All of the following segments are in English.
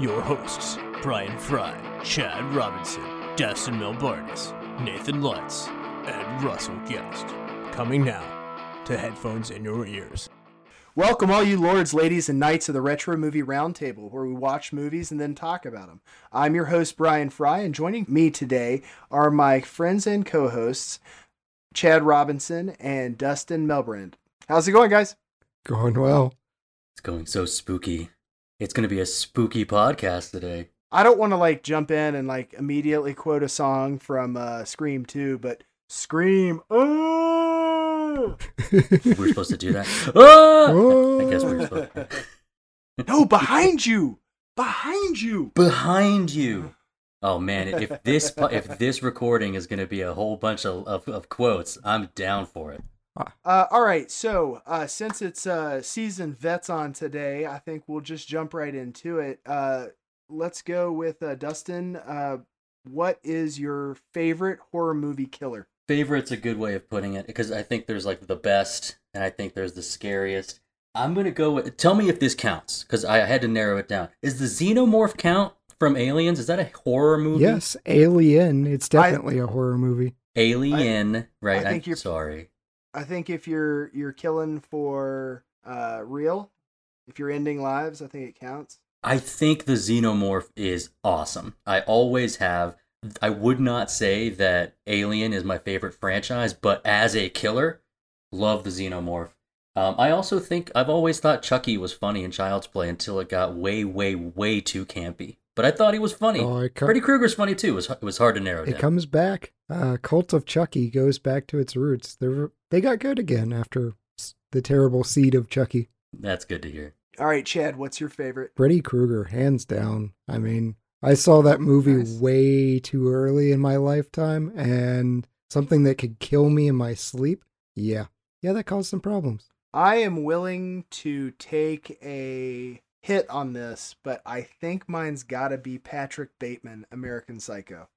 your hosts, Brian Fry, Chad Robinson, Dustin Melbartis, Nathan Lutz, and Russell Guest. Coming now to headphones in your ears. Welcome, all you lords, ladies, and knights of the Retro Movie Roundtable, where we watch movies and then talk about them. I'm your host, Brian Fry, and joining me today are my friends and co hosts, Chad Robinson and Dustin Melbrand. How's it going, guys? Going well. It's going so spooky. It's going to be a spooky podcast today. I don't want to like jump in and like immediately quote a song from uh, Scream 2, but Scream. Oh! We're supposed to do that. Oh. I guess we're supposed to. no, behind you! Behind you! Behind you. Oh man, if this if this recording is going to be a whole bunch of, of, of quotes, I'm down for it. Uh, all right, so uh, since it's uh, season vets on today, I think we'll just jump right into it. Uh, let's go with uh, Dustin. Uh, what is your favorite horror movie killer? Favorite's a good way of putting it because I think there's like the best and I think there's the scariest. I'm gonna go with. Tell me if this counts because I had to narrow it down. Is the xenomorph count from Aliens? Is that a horror movie? Yes, Alien. It's definitely a horror movie. Alien, right? I think I'm you're- sorry. I think if you're you're killing for uh, real, if you're ending lives, I think it counts. I think the xenomorph is awesome. I always have. I would not say that Alien is my favorite franchise, but as a killer, love the xenomorph. Um, I also think I've always thought Chucky was funny in Child's Play until it got way, way, way too campy. But I thought he was funny. Oh, it, co- Freddy Krueger's funny too. It was, it was hard to narrow it down. comes back. Uh, Cult of Chucky goes back to its roots. They they got good again after the terrible seed of Chucky. That's good to hear. All right, Chad, what's your favorite? Freddy Krueger, hands down. I mean, I saw that movie Nice. way too early in my lifetime, and something that could kill me in my sleep. Yeah, yeah, that caused some problems. I am willing to take a hit on this, but I think mine's got to be Patrick Bateman, American Psycho.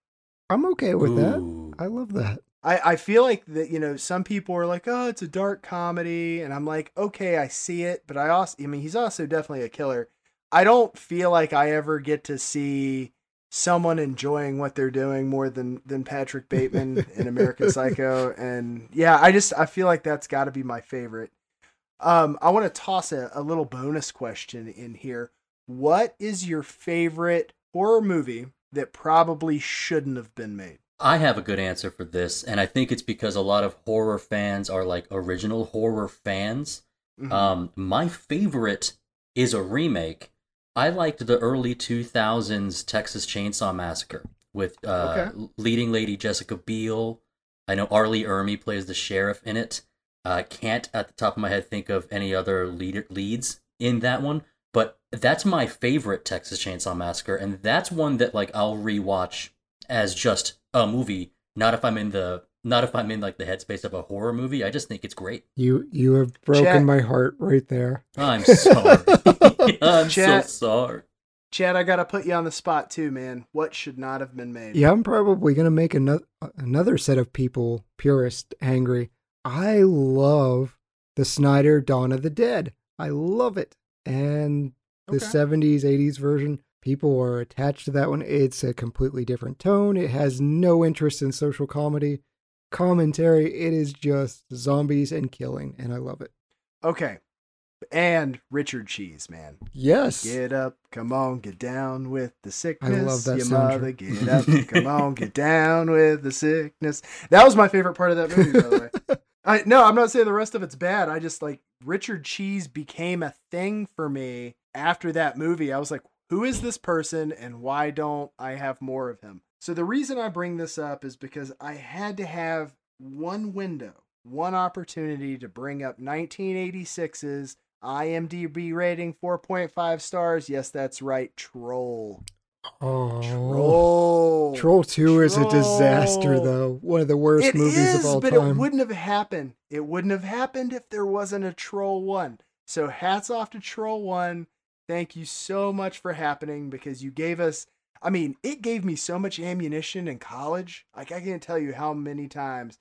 I'm okay with that. I love that. I, I feel like that you know some people are like oh it's a dark comedy and I'm like okay I see it but I also I mean he's also definitely a killer I don't feel like I ever get to see someone enjoying what they're doing more than than Patrick Bateman in American Psycho and yeah I just I feel like that's got to be my favorite um I want to toss a, a little bonus question in here what is your favorite horror movie that probably shouldn't have been made I have a good answer for this, and I think it's because a lot of horror fans are like original horror fans. Mhm. Um, my favorite is a remake. I liked the early 2000s Texas Chainsaw Massacre with uh, Okay. leading lady Jessica Biel. I know R. Lee Ermey plays the sheriff in it. I can't, at the top of my head, think of any other lead- leads in that one, but that's my favorite Texas Chainsaw Massacre, and that's one that like I'll rewatch as just a movie. Not if I'm in the not if I'm in like the headspace of a horror movie. I just think it's great. You you have broken Chat- my heart right there. I'm sorry. I'm Chat- so sorry. Chad, I gotta put you on the spot too, man. What should not have been made? Yeah, I'm probably gonna make another another set of people purist angry. I love the Snyder Dawn of the Dead. I love it, and the Okay. 70s 80s version. People are attached to that one. It's a completely different tone. It has no interest in social comedy commentary. It is just zombies and killing, and I love it. Okay. And Richard Cheese, man. Yes. Get up, come on, get down with the sickness. I love that Your soundtrack. mother, get up, come on, get down with the sickness. That was my favorite part of that movie, by the way. I no, I'm not saying the rest of it's bad. I just like Richard Cheese became a thing for me after that movie. I was like, who is this person and why don't I have more of him? So the reason I bring this up is because I had to have one window, one opportunity to bring up 1986's IMDb rating 4.5 stars. Yes, that's right. Troll. Oh, Troll. Troll Two is a disaster, though. One of the worst It movies is, of all but time. But it wouldn't have happened. It wouldn't have happened if there wasn't a Troll 1. So hats off to Troll 1. Thank you so much for happening because you gave us I mean, it gave me so much ammunition in college. Like I can't tell you how many times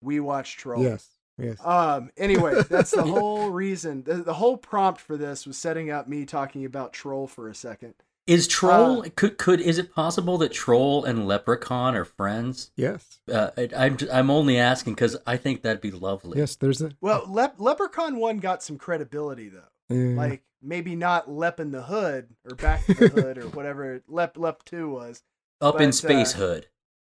we watched Troll. Yes, yes. Um. Anyway, that's the whole reason. The, the whole prompt for this was setting up me talking about Troll for a second. Is Troll Uh, could could is it possible that Troll and Leprechaun are friends? yes, Uh, I, I'm j- I'm only asking because I think that'd be lovely. yes. There's a Well, Lep- Leprechaun One got some credibility though. yeah. Like maybe not Lep in the Hood or Back to the Hood or whatever Lep Lep Two was. Up in Space uh, Hood.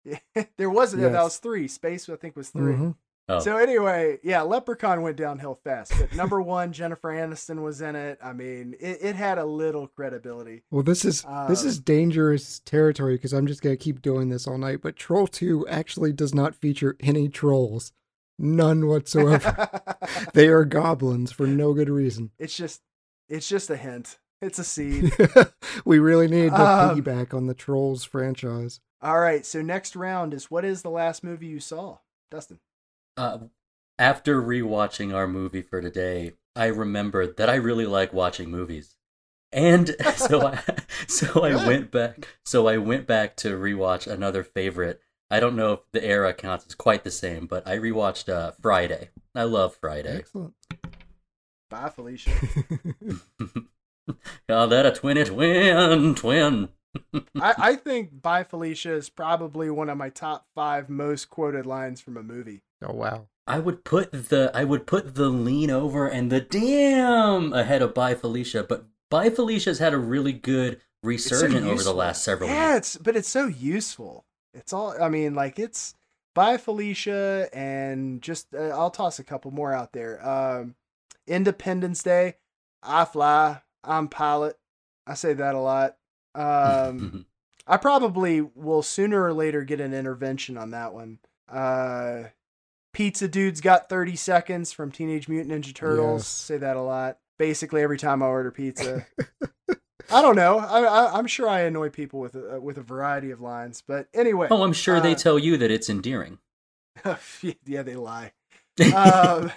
there was that Yes. was three. Space I think was 3 Mhm. Oh. So anyway, yeah, Leprechaun went downhill fast. But number one, Jennifer Aniston was in it. I mean, it, it had a little credibility. Well, this is this Uh, is dangerous territory because I'm just gonna keep doing this all night. But Troll Two actually does not feature any trolls, none whatsoever. they are goblins for no good reason. it's just it's just a hint. It's a seed. we really need to Um, piggyback on the Trolls franchise. All right, so next round is what is the last movie you saw, Dustin? Uh, after rewatching our movie for today, I remembered that I really like watching movies, and so I so I went back. So I went back to rewatch another favorite. I don't know if the era counts as quite the same, but I rewatched uh, Friday. I love Friday. Excellent. Bye, Felicia. Call that a twin a twin twin. I, I think Bye Felicia is probably one of my top five most quoted lines from a movie. Oh wow. I would put the I would put the lean over and the damn ahead of Bye Felicia, but Bye Felicia's had a really good It's so resurgent over the last several Yeah, years. it's but it's so useful. It's all I mean, like it's Bye Felicia and just uh, I'll toss a couple more out there. Um, Independence Day, I fly, I'm pilot. I say that a lot. Um, I probably will sooner or later get an intervention on that one. Uh, Pizza Dude's got 30 seconds from Teenage Mutant Ninja Turtles. Yes. Say that a lot. Basically, every time I order pizza. I don't know. I, I, I'm sure I annoy people with a, with a variety of lines. But anyway. oh, I'm sure they uh, tell you that it's endearing. yeah, they lie. Um,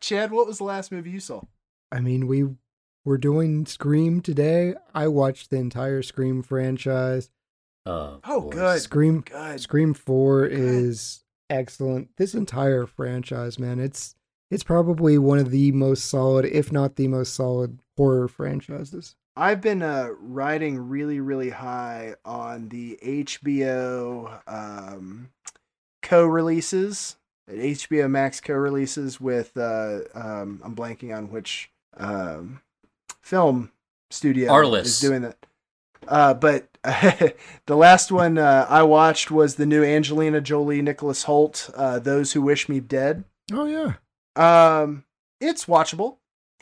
Chad, what was the last movie you saw? I mean, we were doing Scream today. I watched the entire Scream franchise. oh, Oh, course. good. Scream Good. Scream 4 is excellent. This entire franchise, man, it's it's probably one of the most solid, if not the most solid horror franchises. I've been uh, riding really, really high on the HBO um, co-releases, HBO Max co-releases with uh, um, I'm blanking on which um, film studio Arliss. is doing that. Uh, but the last one uh, I watched was the new Angelina Jolie, Nicholas Hoult, uh, "Those Who Wish Me Dead." Oh yeah. Um, it's watchable.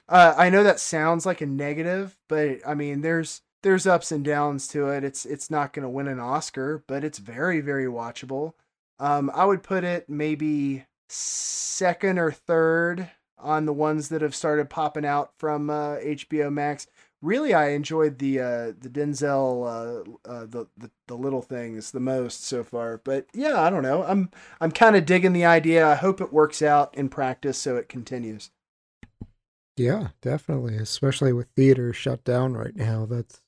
Uh, I know that sounds like a negative, but I mean, there's there's ups and downs to it. It's it's not going to win an Oscar, but it's very very watchable. Um, I would put it maybe second or third on the ones that have started popping out from uh, HBO Max. Really, I enjoyed the uh, the Denzel uh, uh, the, the the little things the most so far. But yeah, I don't know. I'm I'm kind of digging the idea. I hope it works out in practice so it continues. Yeah, definitely. Especially with theaters shut down right now. That's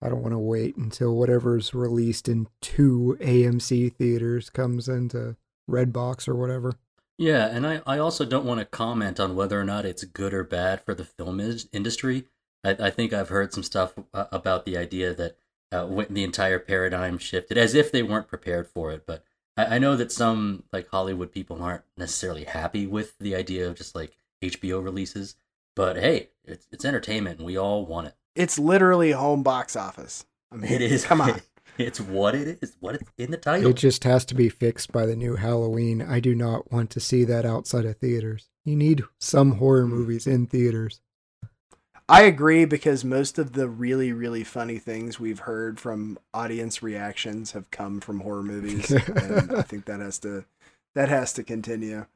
I don't want to wait until whatever's released in two AMC theaters comes into Redbox or whatever. Yeah, and I, I also don't want to comment on whether or not it's good or bad for the film is- industry. I, I think I've heard some stuff uh, about the idea that uh, when the entire paradigm shifted, as if they weren't prepared for it. But I, I know that some like Hollywood people aren't necessarily happy with the idea of just like HBO releases. But hey, it's it's entertainment, and we all want it. It's literally home box office. I mean, It is. Come on. it's what it is. What it's in the title. It just has to be fixed by the new Halloween. I do not want to see that outside of theaters. You need some horror movies in theaters. I agree because most of the really, really funny things we've heard from audience reactions have come from horror movies, and I think that has to that has to continue.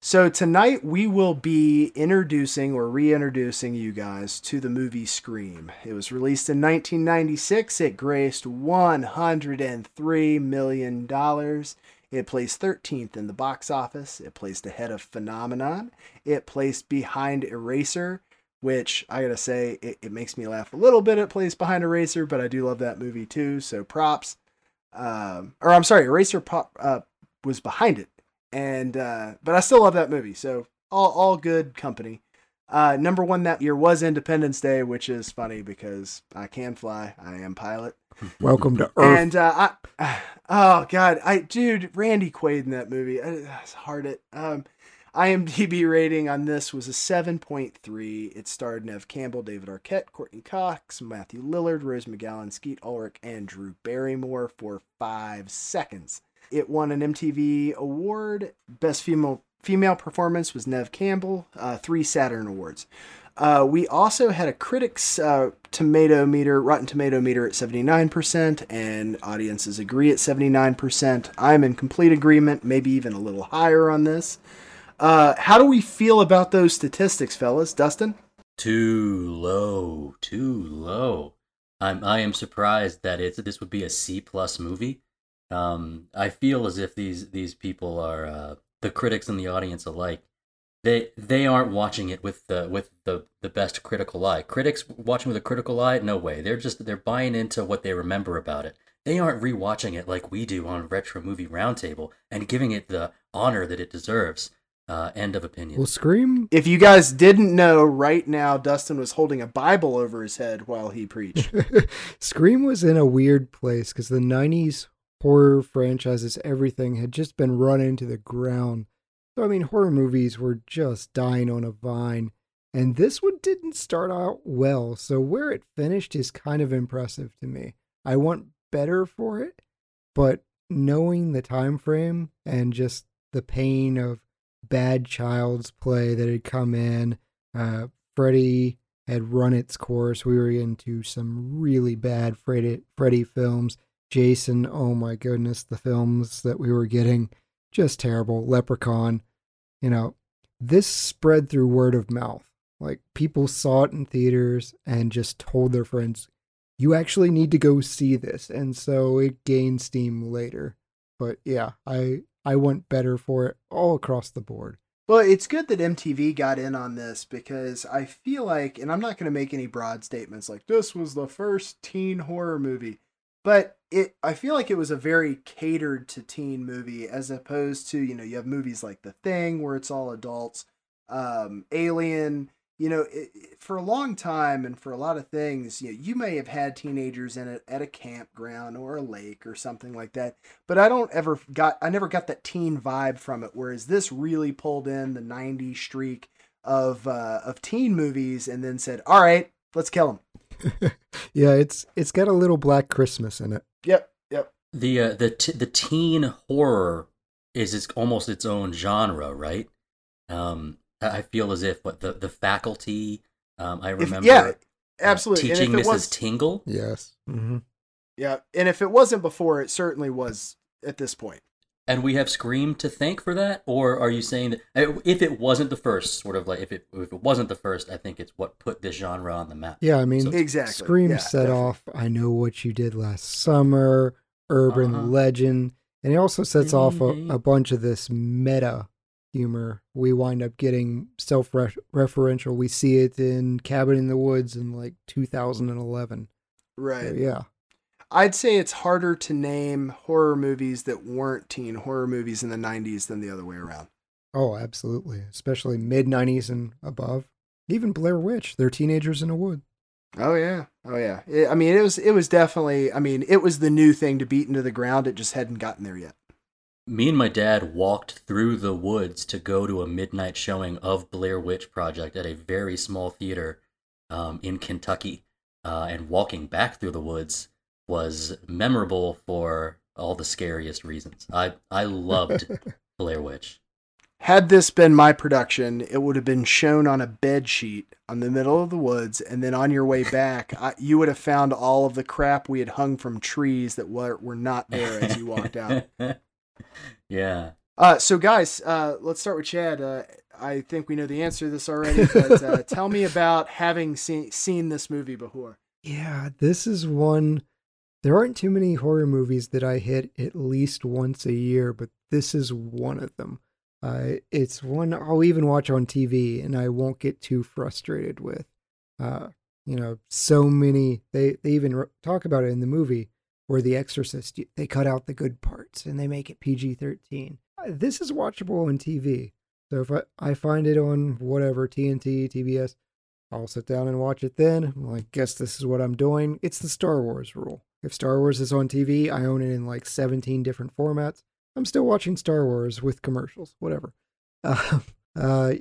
So tonight we will be introducing or reintroducing you guys to the movie Scream. It was released in 1996. It grossed 103 million dollars. It placed 13th in the box office. It placed ahead of Phenomenon. It placed behind Eraser, which I gotta say, it, it makes me laugh a little bit. It placed behind Eraser, but I do love that movie too. So props. Um, or I'm sorry, Eraser pop, uh, was behind it and uh, but I still love that movie. So all all good company. Uh, number one that year was Independence Day, which is funny because I can fly. I am pilot. Welcome to Earth. And uh, I, oh god, I dude, Randy Quaid in that movie. It's hard. It um, IMDb rating on this was a seven point three. It starred Neve Campbell, David Arquette, Courteney Cox, Matthew Lillard, Rose McGowan, Skeet Ulrich, and Drew Barrymore for five seconds. It won an MTV award. Best female female performance was Neve Campbell. Uh, three Saturn awards. Uh, we also had a critics uh, tomato meter, Rotten Tomato meter at 79%, and audiences agree at 79%. I'm in complete agreement, maybe even a little higher on this. Uh, how do we feel about those statistics, fellas? Dustin? Too low, too low. I'm I am surprised that it's this would be a C plus movie. Um, I feel as if these these people are uh, the critics and the audience alike. They they aren't watching it with the with the the best critical eye. Critics watching with a critical eye, no way. They're just they're buying into what they remember about it. They aren't rewatching it like we do on Retro Movie Roundtable and giving it the honor that it deserves. Uh, end of opinion. Well, Scream. If you guys didn't know, right now Dustin was holding a Bible over his head while he preached. Scream was in a weird place because the 90s horror franchises, everything had just been run into the ground. So, I mean, horror movies were just dying on a vine. And this one didn't start out well. So, where it finished is kind of impressive to me. I want better for it, but knowing the time frame and just the pain of bad child's play that had come in, uh, Freddy had run its course. We were into some really bad Freddy, Freddy films. Jason, oh my goodness, the films that we were getting, just terrible. Leprechaun, you know, this spread through word of mouth. Like people saw it in theaters and just told their friends, you actually need to go see this. And so it gained steam later. But yeah, I I want better for it all across the board. Well, it's good that MTV got in on this because I feel like, and I'm not going to make any broad statements like this was the first teen horror movie but it I feel like it was a very catered to teen movie as opposed to you know you have movies like The Thing where it's all adults, um, Alien. You know, it, it, for a long time and for a lot of things, you know, you may have had teenagers in it at a campground or a lake or something like that. But I don't ever got I never got that teen vibe from it. Whereas this really pulled in the '90s streak of uh, of teen movies and then said, "All right, let's kill them." yeah, it's it's got a little Black Christmas in it. Yep, yep. The uh, the t- the teen horror is it's almost its own genre, right? Um, I feel as if what the the faculty. Um, I remember. If, yeah, absolutely. Uh, teaching Mrs. Was, Tingle. Yes. Mm-hmm. Yeah, and if it wasn't before, it certainly was at this point. And we have Scream to thank for that, or are you saying that uh, if it wasn't the first, sort of like if it if it wasn't the first, I think it's what put this genre on the map. Yeah, I mean, so, exactly. Scream yeah, set definitely. off. I know what you did last summer. Urban uh-huh. legend, and it also sets mm-hmm. off a, a bunch of this meta humor. We wind up getting self referential. We see it in Cabin in the Woods in like 2011. Right. So, yeah. I'd say it's harder to name horror movies that weren't teen horror movies in the 90s than the other way around. Oh, absolutely. Especially mid 90s and above. Even Blair Witch, they're teenagers in a wood. Oh yeah. Oh yeah. It, I mean, it was it was definitely, I mean, it was the new thing to beat into the ground. It just hadn't gotten there yet. Me and my dad walked through the woods to go to a midnight showing of Blair Witch Project at a very small theater um, in Kentucky. Uh, and walking back through the woods, was memorable for all the scariest reasons. I I loved Blair Witch. Had this been my production, it would have been shown on a bed sheet on the middle of the woods, and then on your way back, I, you would have found all of the crap we had hung from trees that were were not there as you walked out. yeah. Uh, so guys, uh, let's start with Chad. Uh, I think we know the answer to this already, but uh, tell me about having seen seen this movie before. Yeah, this is one. There aren't too many horror movies that I hit at least once a year, but this is one of them. Uh, it's one I'll even watch on TV, and I won't get too frustrated with. Uh, you know, so many. They they even r- talk about it in the movie where The Exorcist. They cut out the good parts and they make it PG thirteen. This is watchable on TV. So if I, I find it on whatever TNT, TBS, I'll sit down and watch it then. I guess this is what I'm doing. It's the Star Wars rule. If Star Wars is on TV, I own it in like 17 different formats. I'm still watching Star Wars with commercials, whatever. Uh, uh,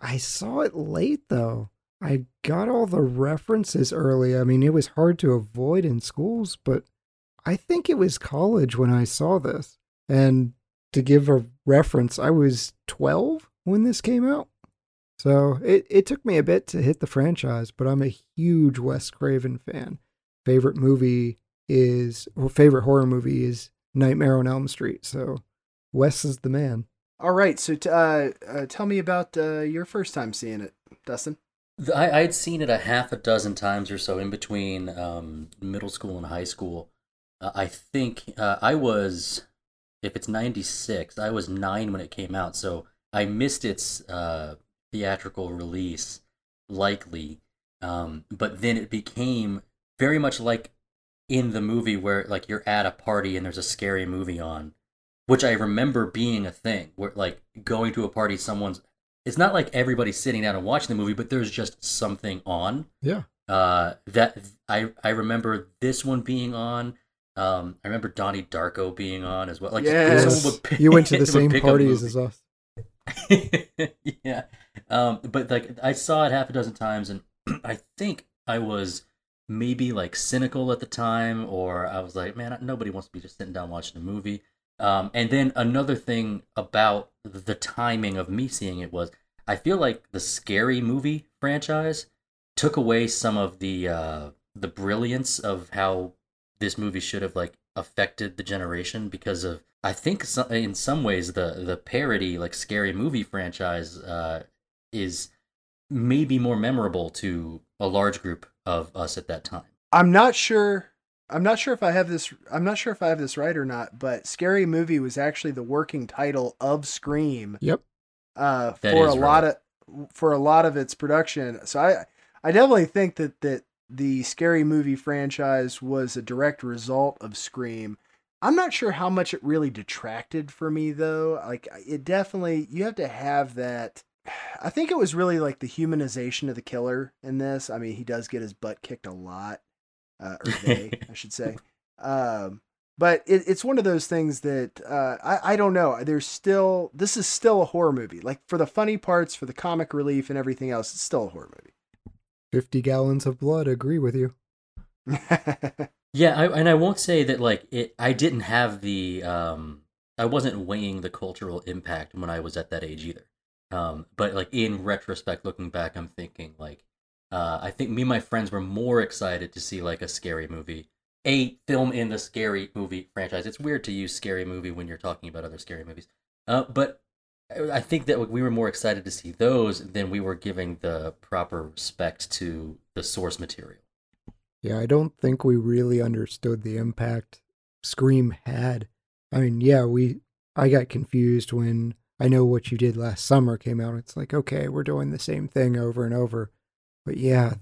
I saw it late though. I got all the references early. I mean, it was hard to avoid in schools, but I think it was college when I saw this. And to give a reference, I was 12 when this came out. So it, it took me a bit to hit the franchise, but I'm a huge Wes Craven fan. Favorite movie is, or favorite horror movie is Nightmare on Elm Street. So Wes is the man. All right, so t- uh, uh, tell me about uh, your first time seeing it, Dustin. I, I'd seen it a half a dozen times or so in between um, middle school and high school. Uh, I think uh, I was, if it's 96, I was nine when it came out. So I missed its uh, theatrical release, likely. Um, but then it became very much like in the movie where like you're at a party and there's a scary movie on, which I remember being a thing where like going to a party, someone's. It's not like everybody's sitting down and watching the movie, but there's just something on. Yeah. Uh, that I I remember this one being on. Um, I remember Donnie Darko being on as well. Like Yes. pick- you went to the same parties as us. yeah. Um, but like I saw it half a dozen times, and I think I was maybe like cynical at the time, or I was like, man, nobody wants to be just sitting down watching a movie. Um, and then another thing about the timing of me seeing it was, I feel like the scary movie franchise took away some of the uh, the brilliance of how this movie should have like affected the generation because of I think so, in some ways the the parody like scary movie franchise uh, is maybe more memorable to a large group of us at that time. I'm not sure. I'm not sure if I have this. I'm not sure if I have this right or not. But "Scary Movie" was actually the working title of Scream. Yep. Uh, for is a lot of for a lot of its production. So I I definitely think that that the Scary Movie franchise was a direct result of Scream. I'm not sure how much it really detracted for me though. Like it definitely you have to have that I think it was really like the humanization of the killer in this. I mean, he does get his butt kicked a lot, uh, or they, I should say. Um, but it, it's one of those things that uh, I, I don't know. There's still this is still a horror movie. Like for the funny parts, for the comic relief and everything else, it's still a horror 50 gallons of blood. Agree with you. Yeah, I, and I won't say that like it. I didn't have the. Um, I wasn't weighing the cultural impact when I was at that age either. Um, but like in retrospect, looking back, I'm thinking like, uh, I think me and my friends were more excited to see like a scary movie, a film in the scary movie franchise. It's weird to use scary movie when you're talking about other scary movies. Uh, but I- think that we were more excited to see those than we were giving the proper respect to the source material. Yeah, I don't think we really understood the impact Scream had. I mean, yeah, we I got confused when I know what you did last summer came out. It's like, okay, we're doing the same thing over and over. But yeah,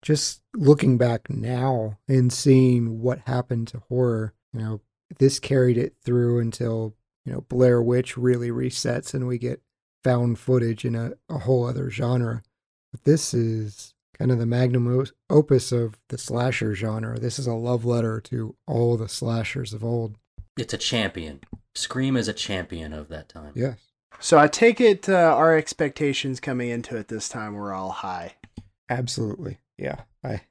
just looking back now and seeing what happened to horror, you know, this carried it through until, you know, Blair Witch really resets and we get found footage in a, a whole other genre. But this is kind of the magnum opus of the slasher genre. This is a love letter to all the slashers of old. It's a champion. Scream is a champion of that time. Yes. so I take it uh, our expectations coming into it this time were all high. Absolutely. Yeah. I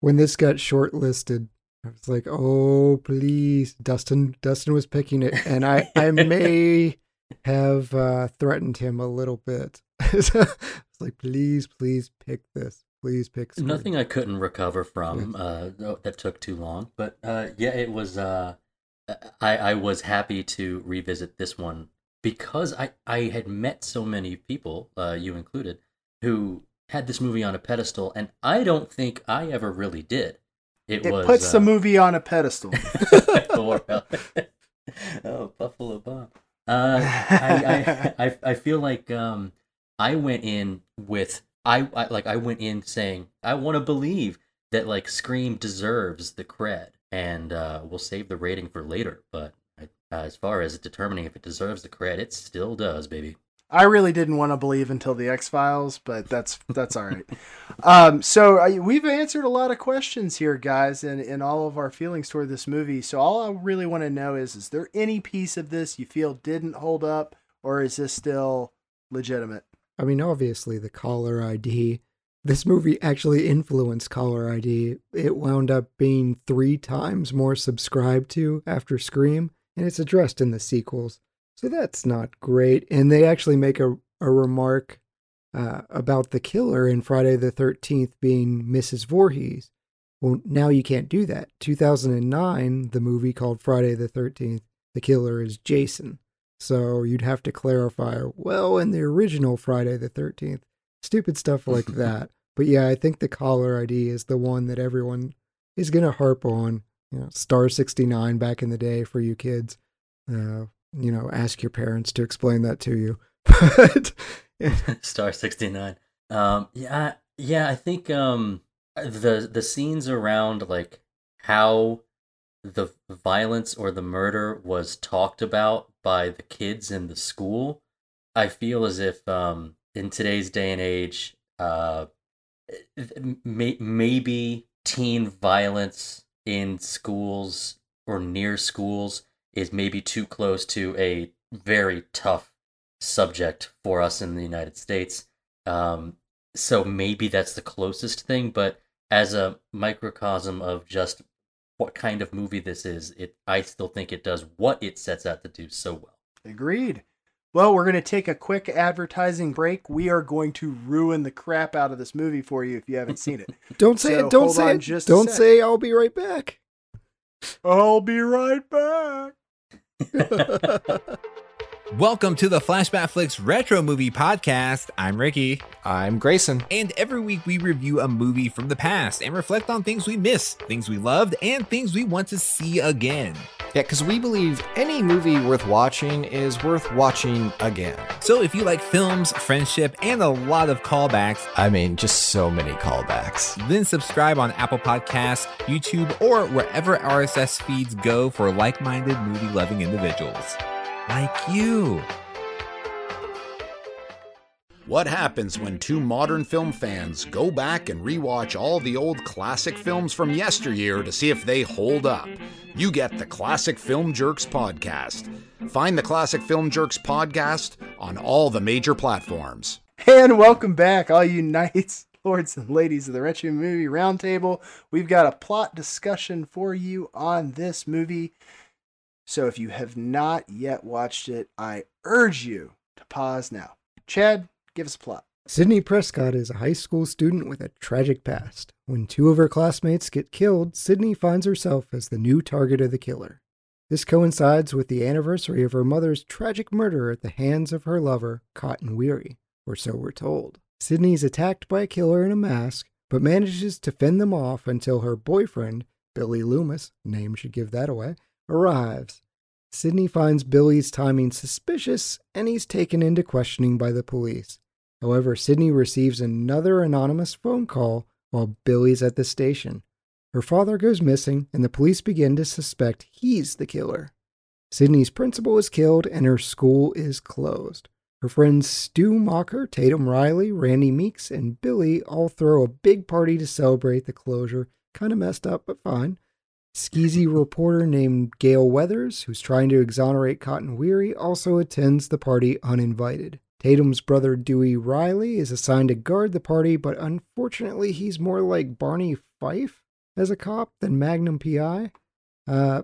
when this got shortlisted, I was like, "Oh, please." Dustin Dustin was picking it and I I may have uh threatened him a little bit. so, I was like, "Please, please pick this. Please pick Scream." Nothing I couldn't recover from uh, that took too long. But uh, yeah, it was. Uh, I I was happy to revisit this one because I I had met so many people, uh, you included, who had this movie on a pedestal, and I don't think I ever really did. It, It was puts uh, the movie on a pedestal. oh, Buffalo Bob. Uh, I, I, I I feel like um I went in with I, I like I went in saying I want to believe that like Scream deserves the cred, and uh, we'll save the rating for later. But uh, as far as determining if it deserves the cred, it still does, baby. I really didn't want to believe until the X Files, but that's that's all right. um, so I, we've answered a lot of questions here, guys, and in all of our feelings toward this movie. So all I really want to know is: is there any piece of this you feel didn't hold up, or is this still legitimate? I mean, obviously, the caller ID. This movie actually influenced caller ID. It wound up being three times more subscribed to after Scream, and it's addressed in the sequels. So that's not great. And they actually make a, a remark uh, about the killer in Friday the 13th being Mrs. Voorhees. Well, now you can't do that. 2009, the movie called Friday the 13th, the killer is Jason. So you'd have to clarify, well, in the original Friday the 13th, stupid stuff like that. But yeah, I think the caller ID is the one that everyone is going to harp on. You know, Star 69 back in the day for you kids. Uh, you know, ask your parents to explain that to you. But Star sixty nine. Um, yeah, yeah. I think um the the scenes around like how the violence or the murder was talked about by the kids in the school. I feel as if um in today's day and age, uh, may, maybe teen violence in schools or near schools is maybe too close to a very tough subject for us in the United States. Um, so maybe that's the closest thing, but as a microcosm of just what kind of movie this is, it I still think it does what it sets out to do so well. Agreed. Well, we're going to take a quick advertising break. We are going to ruin the crap out of this movie for you if you haven't seen it. don't say So it. Don't say it. just Don't say I'll be right back. I'll be right back. Welcome to the Flashback Flicks Retro Movie Podcast. I'm Ricky, I'm Grayson. and every week we review a movie from the past and reflect on things we missed, things we loved, and things we want to see again. Yeah, because we believe any movie worth watching is worth watching again. So if you like films, friendship, and a lot of callbacks, I mean, just so many callbacks. then subscribe on Apple Podcasts, YouTube, or wherever RSS feeds go for like minded movie loving individuals. Like you. What happens when two modern film fans go back and rewatch all the old classic films from yesteryear to see if they hold up? You get the Classic Film Jerks podcast. Find the Classic Film Jerks podcast on all the major platforms. And welcome back, all you knights, lords, and ladies of the Retro Movie Roundtable. We've got a plot discussion for you on this movie. So if you have not yet watched it, I urge you to pause now. Chad, give us a plot. Sidney Prescott is a high school student with a tragic past. When two of her classmates get killed, Sidney finds herself as the new target of the killer. This coincides with the anniversary of her mother's tragic murder at the hands of her lover, Cotton Weary, or so we're told. Sidney is attacked by a killer in a mask, but manages to fend them off until her boyfriend, Billy Loomis, name should give that away, arrives. Sidney finds Billy's timing suspicious and he's taken into questioning by the police. However, Sidney receives another anonymous phone call while Billy's at the station. Her father goes missing, and the police begin to suspect he's the killer. Sidney's principal is killed, and her school is closed. Her friends Stu Macher, Tatum Riley, Randy Meeks, and Billy all throw a big party to celebrate the closure. Kind of messed up, but fine. Skeezy reporter named Gale Weathers, who's trying to exonerate Cotton Weary, also attends the party uninvited. Tatum's brother Dewey Riley is assigned to guard the party, but unfortunately he's more like Barney Fife as a cop than Magnum PI. Uh,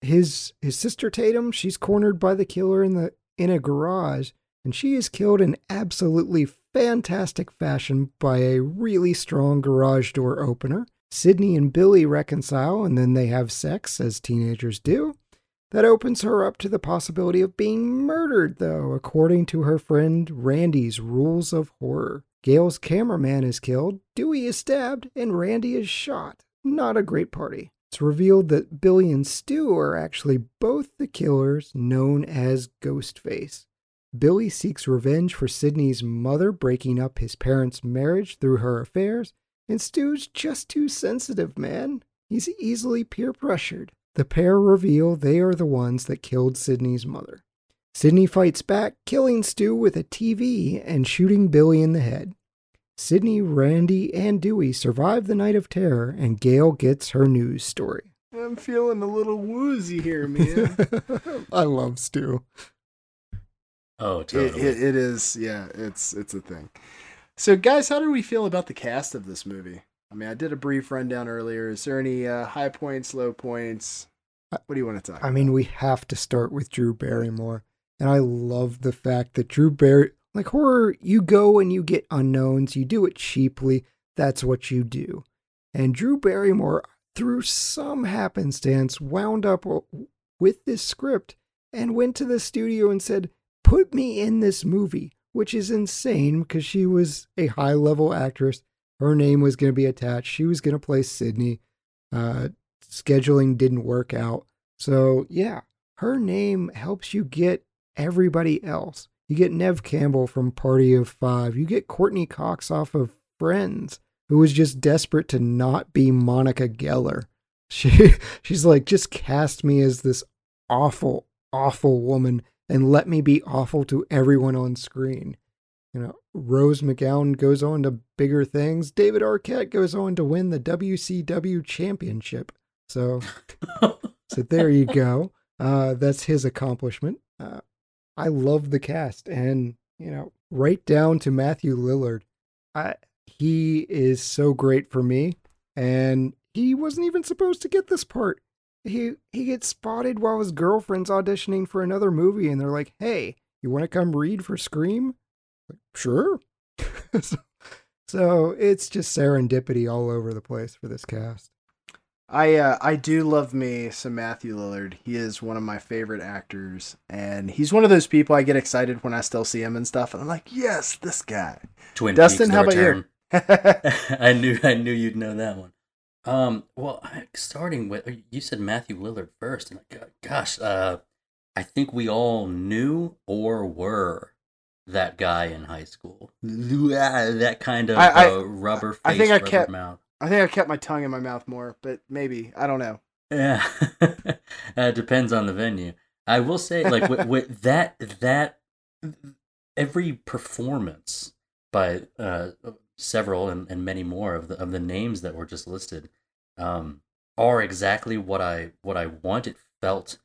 his his sister Tatum, she's cornered by the killer in the in a garage, and she is killed in absolutely fantastic fashion by a really strong garage door opener. Sidney and Billy reconcile, and then they have sex as teenagers do. That opens her up to the possibility of being murdered, though, according to her friend Randy's rules of horror. Gale's cameraman is killed, Dewey is stabbed, and Randy is shot. Not a great party. It's revealed that Billy and Stu are actually both the killers known as Ghostface. Billy seeks revenge for Sidney's mother breaking up his parents' marriage through her affairs, and Stu's just too sensitive, man. He's easily peer pressured. The pair reveal they are the ones that killed Sidney's mother. Sidney fights back, killing Stu with a TV and shooting Billy in the head. Sidney, Randy, and Dewey survive the night of terror, and Gale gets her news story. I'm feeling a little woozy here, man. I love Stu. Oh, it, totally. it, it is, yeah, it's it's a thing. So, guys, how do we feel about the cast of this movie? I mean, I did a brief rundown earlier. Is there any uh, high points, low points? What do you want to talk? I mean, we have to start with Drew Barrymore. And I love the fact that Drew Barry, like horror, you go and you get unknowns, you do it cheaply. That's what you do. And Drew Barrymore, through some happenstance, wound up with this script and went to the studio and said, Put me in this movie, which is insane because she was a high level actress. Her name was going to be attached. She was going to play Sidney. Uh, scheduling didn't work out. So, yeah, her name helps you get everybody else. You get Neve Campbell from Party of Five. You get Courteney Cox off of Friends, who was just desperate to not be Monica Geller. She she's like, just cast me as this awful, awful woman and let me be awful to everyone on screen. You know, Rose McGowan goes on to bigger things. David Arquette goes on to win the WCW championship. So, so there you go. Uh, that's his accomplishment. Uh, I love the cast, and you know, right down to Matthew Lillard. I he is so great for me, and he wasn't even supposed to get this part. He he gets spotted while his girlfriend's auditioning for another movie, and they're like, "Hey, you want to come read for Scream?" Like, sure. so, so it's just serendipity all over the place for this cast. I uh, I do love me some Matthew Lillard. He is one of my favorite actors, and he's one of those people I get excited when I still see him and stuff. And I'm like, yes, this guy. Twin Dustin, Peaks, how The about you? I knew I knew you'd know that one. Um, well, I- starting with you said Matthew Lillard first, and like, gosh, uh, I think we all knew or were that guy in high school. That kind of I- I- uh, rubber face, I think I kept- mouth. I think I kept my tongue in my mouth more, but maybe I don't know. Yeah, it depends on the venue. I will say, like with, with that, that every performance by uh, several and, and many more of the of the names that were just listed um, are exactly what I what I want. It felt,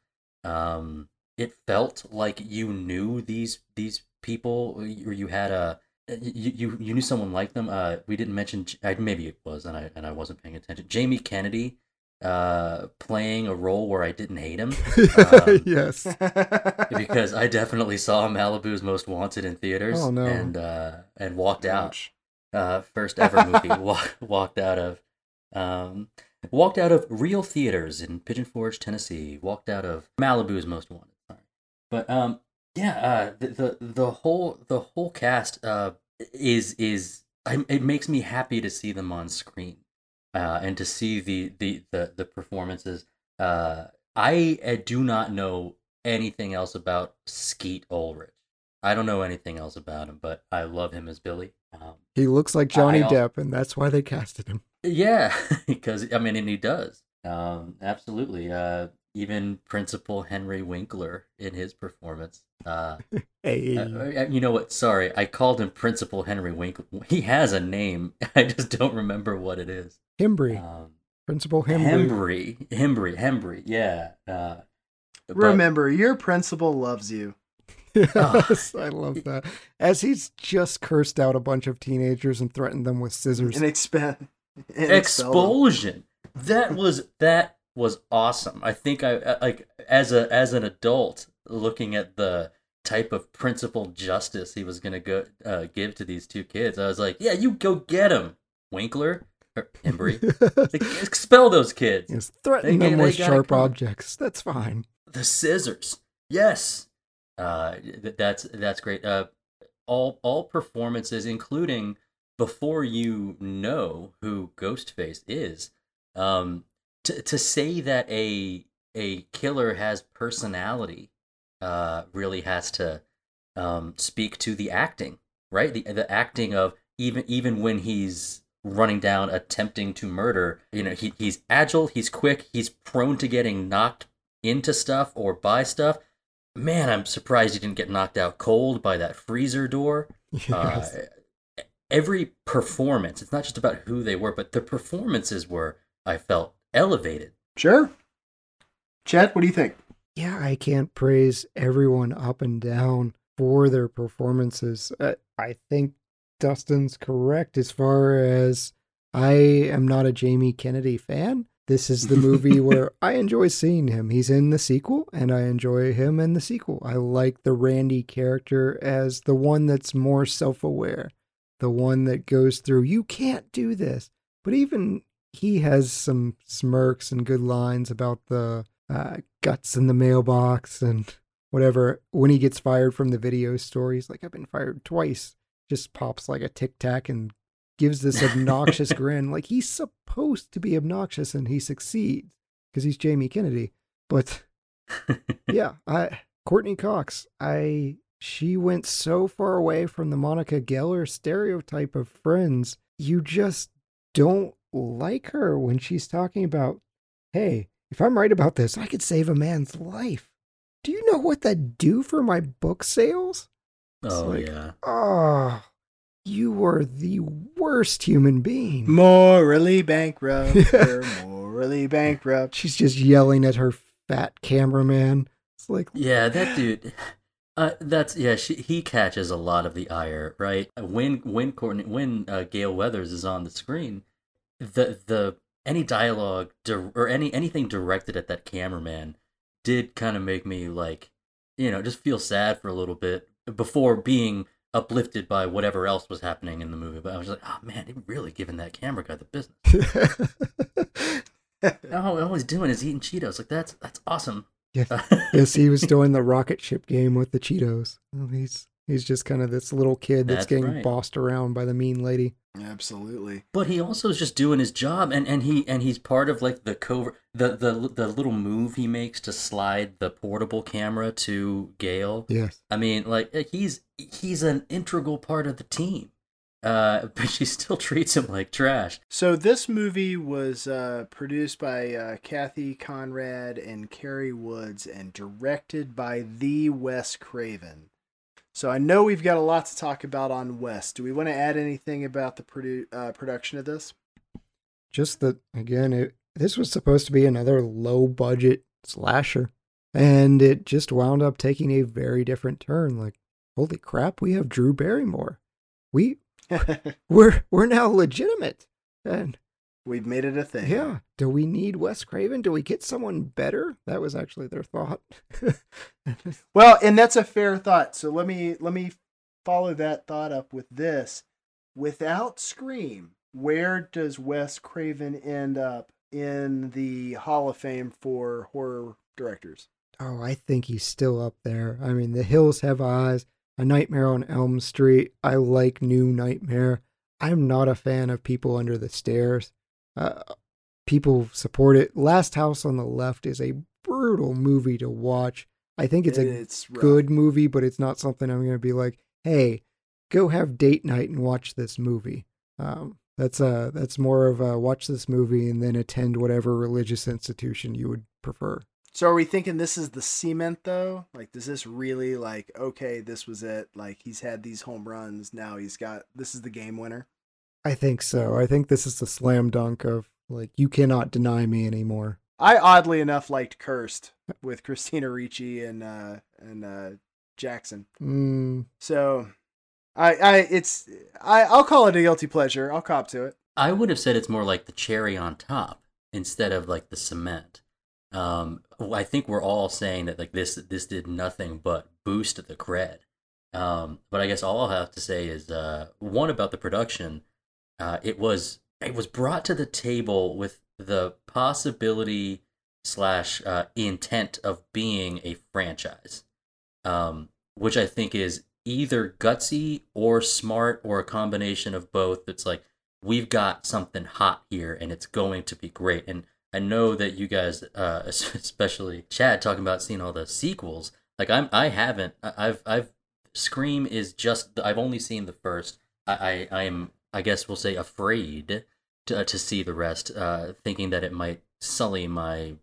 um, it felt like you knew these these people, or you had a you, you you knew someone like them. Uh, we didn't mention maybe it was, and I and I wasn't paying attention. Jamie Kennedy, uh, playing a role where I didn't hate him Um, yes. because I definitely saw Malibu's Most Wanted in theaters. Oh, no. And uh, and walked out. Uh, first ever movie wa- walked out of. Um, walked out of real theaters in Pigeon Forge, Tennessee. Walked out of Malibu's Most Wanted. Sorry, but um, yeah, uh, the, the the whole the whole cast uh is is I, it makes me happy to see them on screen, uh, and to see the the the, the performances. Uh, I uh, do not know anything else about Skeet Ulrich. I don't know anything else about him, but I love him as Billy. Um, He looks like Johnny I Depp, and that's why they casted him. yeah, because I mean, and he does. Um, absolutely. Uh, even Principal Henry Winkler in his performance. Uh, Hey. uh, uh, you know what? Sorry, I called him Principal Henry Winkler. He has a name. I just don't remember what it is. Himbry. Um, Principal Himbry. Himbry, Himbry, Himbry. Yeah. Uh, but- Remember, your principal loves you. yes, I love that. As he's just cursed out a bunch of teenagers and threatened them with scissors. And expend. and expel them. that was that was awesome i think i I- like as a as an adult looking at the type of principal justice he was gonna go uh, give to these two kids i was like yeah you go get him winkler or embry like, expel those kids yes, threaten They- them they with gotta sharp come. objects. That's fine. the scissors. Yes. Uh, that's that's great. Uh, all all performances, including before you know who Ghostface is, um, to to say that a a killer has personality, uh, really has to um, speak to the acting, right? The the acting of even even when he's running down attempting to murder, you know, he he's agile, he's quick, he's prone to getting knocked into stuff or by stuff. Man, I'm surprised he didn't get knocked out cold by that freezer door. Yes. Uh, every performance, it's not just about who they were, but the performances were, I felt, elevated. Sure. Chad, what do you think? yeah, I can't praise everyone up and down for their performances. Uh, I think Dustin's correct as far as I am not a Jamie Kennedy fan. This is the movie where I enjoy seeing him. He's in the sequel, and I enjoy him in the sequel. I like the Randy character as the one that's more self aware, the one that goes through, you can't do this. But even he has some smirks and good lines about the uh, guts in the mailbox and whatever. When he gets fired from the video store, he's like, I've been fired twice. Just pops like a tic tac and gives this obnoxious grin. Like he's supposed to be obnoxious and he succeeds because he's Jamie Kennedy. But yeah, I Courteney Cox, I she went so far away from the Monica Geller stereotype of friends. You just don't like her when she's talking about, hey, if I'm right about this, I could save a man's life. Do you know what that'd do for my book sales? oh like- yeah. Oh, you are the worst human being. Morally bankrupt. You're morally bankrupt. She's just yelling at her fat cameraman. It's like, Yeah, that dude. Uh, that's yeah. She, he catches a lot of the ire, right? When when Courteney when uh, Gale Weathers is on the screen, the the any dialogue di- or any anything directed at that cameraman did kind of make me like, you know, just feel sad for a little bit before being uplifted by whatever else was happening in the movie. But I was like, oh man, they really giving that camera guy the business. All, all he's doing is eating Cheetos. Like that's that's awesome. yes, yes, he was doing the rocket ship game with the Cheetos. Well, he's he's just kind of this little kid that's, That's getting right. bossed around by the mean lady. Absolutely. But he also is just doing his job, and, and he and he's part of like the cover the, the the little move he makes to slide the portable camera to Gale. Yes. I mean, like uh, he's he's an integral part of the team, uh, but she still treats him like trash. So this movie was uh, produced by uh, Cathy Konrad and Cary Woods and directed by the Wes Craven. So I know we've got a lot to talk about on Wes. Do we want to add anything about the produ- uh, production of this? Just that again, it, this was supposed to be another low budget slasher, and it just wound up taking a very different turn. Like, holy crap, we have Drew Barrymore. We we're we're now legitimate. And we've made it a thing. yeah, do we need Wes Craven? Do we get someone better? That was actually their thought. Well, and that's a fair thought. So let me let me follow that thought up with this. Without Scream, where does Wes Craven end up in the Hall of Fame for horror directors? Oh, I think he's still up there. I mean, The Hills Have Eyes, A Nightmare on Elm Street. I like New Nightmare. I'm not a fan of People Under the Stairs. Uh, people support it. Last House on the Left is a brutal movie to watch. I think it's a it's good movie, but it's not something I'm going to be like, hey, go have date night and watch this movie. Um, that's uh that's more of a watch this movie and then attend whatever religious institution you would prefer. So are we thinking this is the cement though? Like does this really like okay, this was it. Like he's had these home runs, now he's got this is the game winner. I think so. I think this is the slam dunk of like you cannot deny me anymore. I oddly enough liked Cursed with Christina Ricci and uh and uh Jackson. Mm, So I I it's I I'll call it a guilty pleasure. I'll cop to it. I would have said it's more like the cherry on top instead of like the cement. Um, I think we're all saying that like this this did nothing but boost the cred. Um, but I guess all I'll have to say is uh, one about the production. Uh, it was it was brought to the table with the possibility slash uh, intent of being a franchise, um, which I think is either gutsy or smart or a combination of both. It's like we've got something hot here and it's going to be great. And I know that you guys, uh, especially Chad, talking about seeing all the sequels. Like I'm, I haven't. I've, I've. Scream is just. I've only seen the first. I, I, I'm. I guess we'll say afraid to, uh, to see the rest, uh, thinking that it might sully my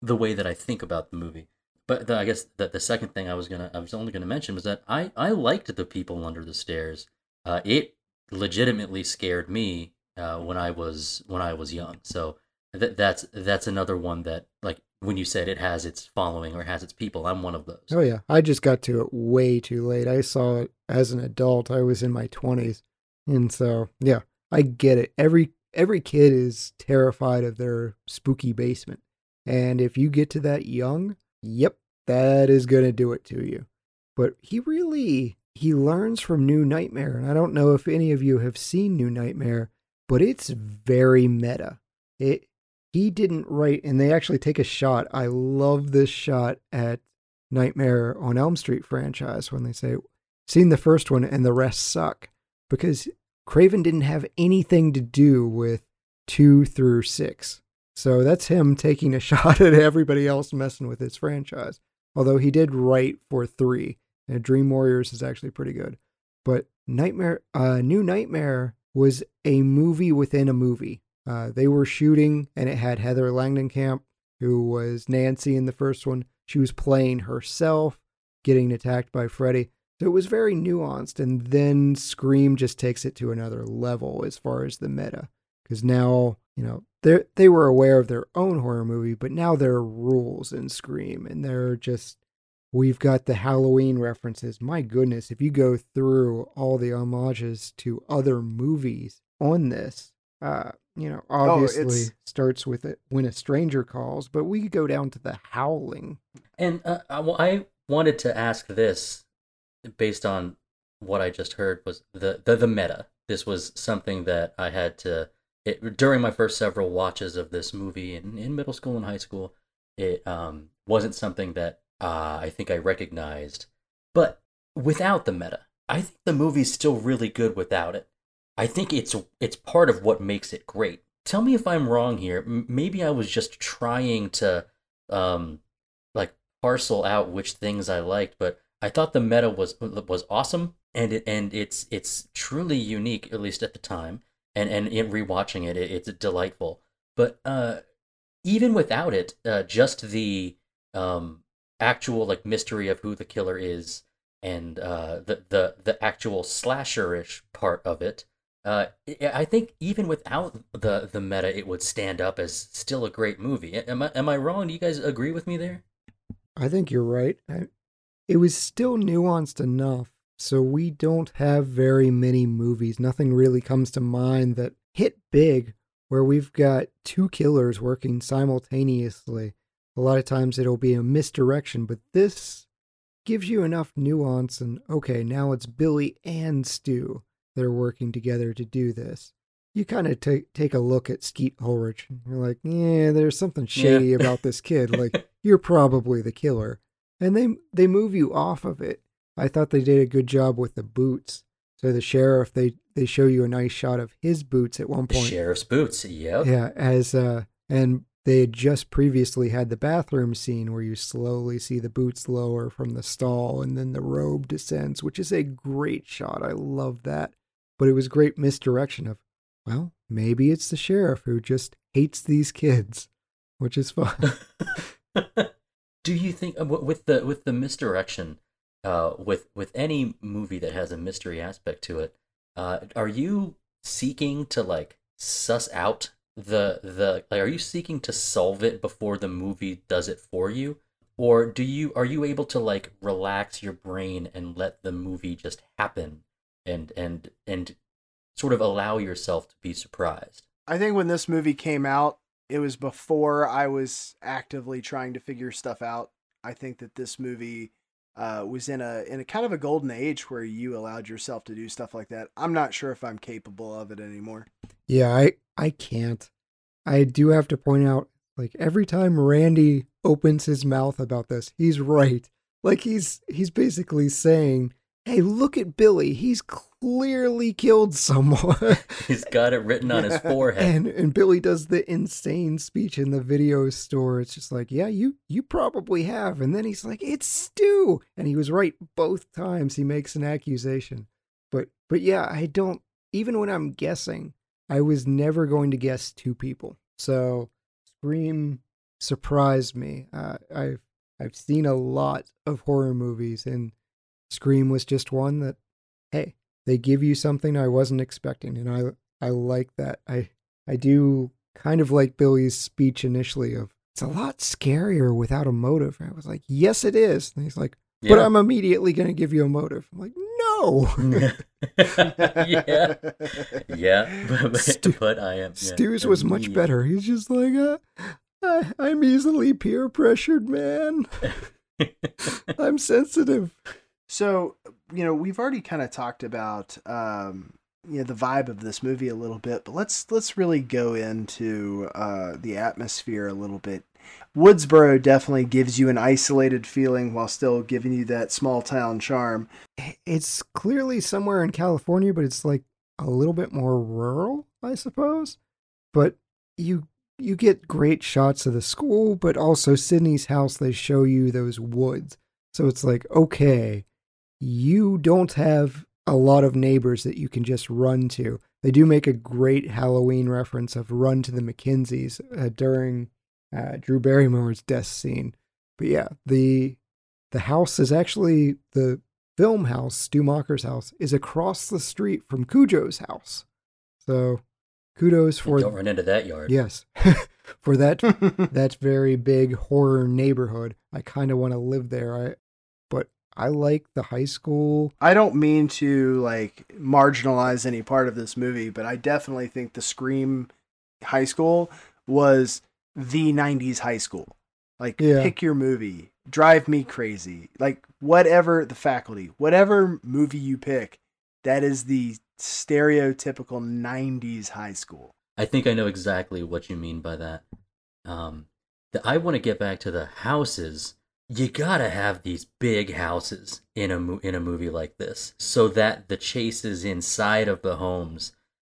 the way that I think about the movie. But the, I guess that the second thing I was gonna I was only gonna mention was that I I liked the people under the stairs. Uh, it legitimately scared me uh, when I was when I was young. So that that's that's another one that like when you said it has its following or has its people, I'm one of those. Oh yeah, I just got to it way too late. I saw it as an adult. I was in my 20s. And so, yeah, I get it. Every every kid is terrified of their spooky basement. And if you get to that young, yep, that is going to do it to you. But he really he learns from New Nightmare, and I don't know if any of you have seen New Nightmare, but it's very meta. It he didn't write, and they actually take a shot. I love this shot at Nightmare on Elm Street franchise when they say, "Seen the first one, and the rest suck," because Craven didn't have anything to do with two through six. So that's him taking a shot at everybody else messing with his franchise. Although he did write for three, and Dream Warriors is actually pretty good. But Nightmare, uh, New Nightmare was a movie within a movie. Uh, they were shooting, and it had Heather Langenkamp, who was Nancy in the first one. She was playing herself, getting attacked by Freddy. So it was very nuanced. And then Scream just takes it to another level as far as the meta. Because now, you know, they they were aware of their own horror movie, but now there are rules in Scream, and they're just we've got the Halloween references. My goodness, if you go through all the homages to other movies on this, uh, you know, obviously it's- starts with it when a stranger calls, but we could go down to the howling. And uh, I, well, I wanted to ask this based on what I just heard was the, the the meta. This was something that I had to it, during my first several watches of this movie in, in middle school and high school. It um, wasn't something that uh, I think I recognized, but without the meta, I think the movie's still really good without it. I think it's it's part of what makes it great. Tell me if I'm wrong here. M- maybe I was just trying to um, like parcel out which things I liked, but I thought the meta was was awesome, and it, and it's it's truly unique, at least at the time. And and in rewatching it, it it's delightful. But uh, even without it, uh, just the um, actual like mystery of who the killer is, and uh, the the the actual slasherish part of it. Uh, I think even without the the meta, it would stand up as still a great movie. Am I am I wrong? Do you guys agree with me there? I think you're right. I, it was still nuanced enough, so we don't have very many movies. Nothing really comes to mind that hit big where we've got two killers working simultaneously. A lot of times it'll be a misdirection, but this gives you enough nuance and okay, now it's Billy and Stu that are working together to do this. You kind of take take a look at Skeet Ulrich and you're like, yeah, there's something shady about this kid. Like you're probably the killer. And they they move you off of it. I thought they did a good job with the boots. So the sheriff they they show you a nice shot of his boots at one The point. sheriff's boots. Yep. Yeah, as uh and they had just previously had the bathroom scene where you slowly see the boots lower from the stall and then the robe descends, which is a great shot. I love that. But it was great misdirection of, well, maybe it's the sheriff who just hates these kids, which is fun. Do you think uh, with the with the misdirection, uh, with with any movie that has a mystery aspect to it, uh, are you seeking to like suss out the the like? Are you seeking to solve it before the movie does it for you, or do you are you able to like relax your brain and let the movie just happen and and and sort of allow yourself to be surprised? I think when this movie came out, it was before I was actively trying to figure stuff out. I think that this movie uh, was in a in a kind of a golden age where you allowed yourself to do stuff like that. I'm not sure if I'm capable of it anymore. Yeah, I I can't. I do have to point out Like every time Randy opens his mouth about this, he's right. Like he's he's basically saying, "Hey, look at Billy. He's clearly killed someone." He's got it written on his forehead. and and Billy does the insane speech in the video store. It's just like, "Yeah, you you probably have." And then he's like, "It's Stu." And he was right both times he makes an accusation. But but yeah, I don't even when I'm guessing, I was never going to guess two people. So Scream surprised me. Uh, I've I've seen a lot of horror movies, and Scream was just one that, hey, they give you something I wasn't expecting, and I I like that. I I do kind of like Billy's speech initially of it's a lot scarier without a motive. I was like, yes, it is. And he's like, but Yeah. I'm immediately going to give you a motive. I'm like, no. yeah, yeah, but, but, Stu- but I am. yeah, Stu's was much better. He's just like, uh, I, I'm easily peer pressured, man. I'm sensitive. So, you know, we've already kind of talked about um, you know the vibe of this movie a little bit, but let's let's really go into uh, the atmosphere a little bit. Woodsboro definitely gives you an isolated feeling while still giving you that small town charm. It's clearly somewhere in California, but it's like a little bit more rural, I suppose. But you you get great shots of the school, but also Sidney's house. They show you those woods, so it's like okay, you don't have a lot of neighbors that you can just run to. They do make a great Halloween reference of "Run to the Mackenzies" uh, during uh, Drew Barrymore's death scene. But yeah, the the house is actually the film house, Stu Macher's house, is across the street from Cujo's house. So kudos for Don't run into that yard. yes for that that very big horror neighborhood. I kind of want to live there. I like the high school. I don't mean to like marginalize any part of this movie, but I definitely think the Scream High School was the 90s high school. Like Yeah. pick your movie, drive me crazy. Like whatever the faculty, whatever movie you pick, that is the stereotypical 90s high school. I think I know exactly what you mean by that. Um, the, I want to get back to the houses. You gotta have these big houses in a mo- in a movie like this, so that the chases inside of the homes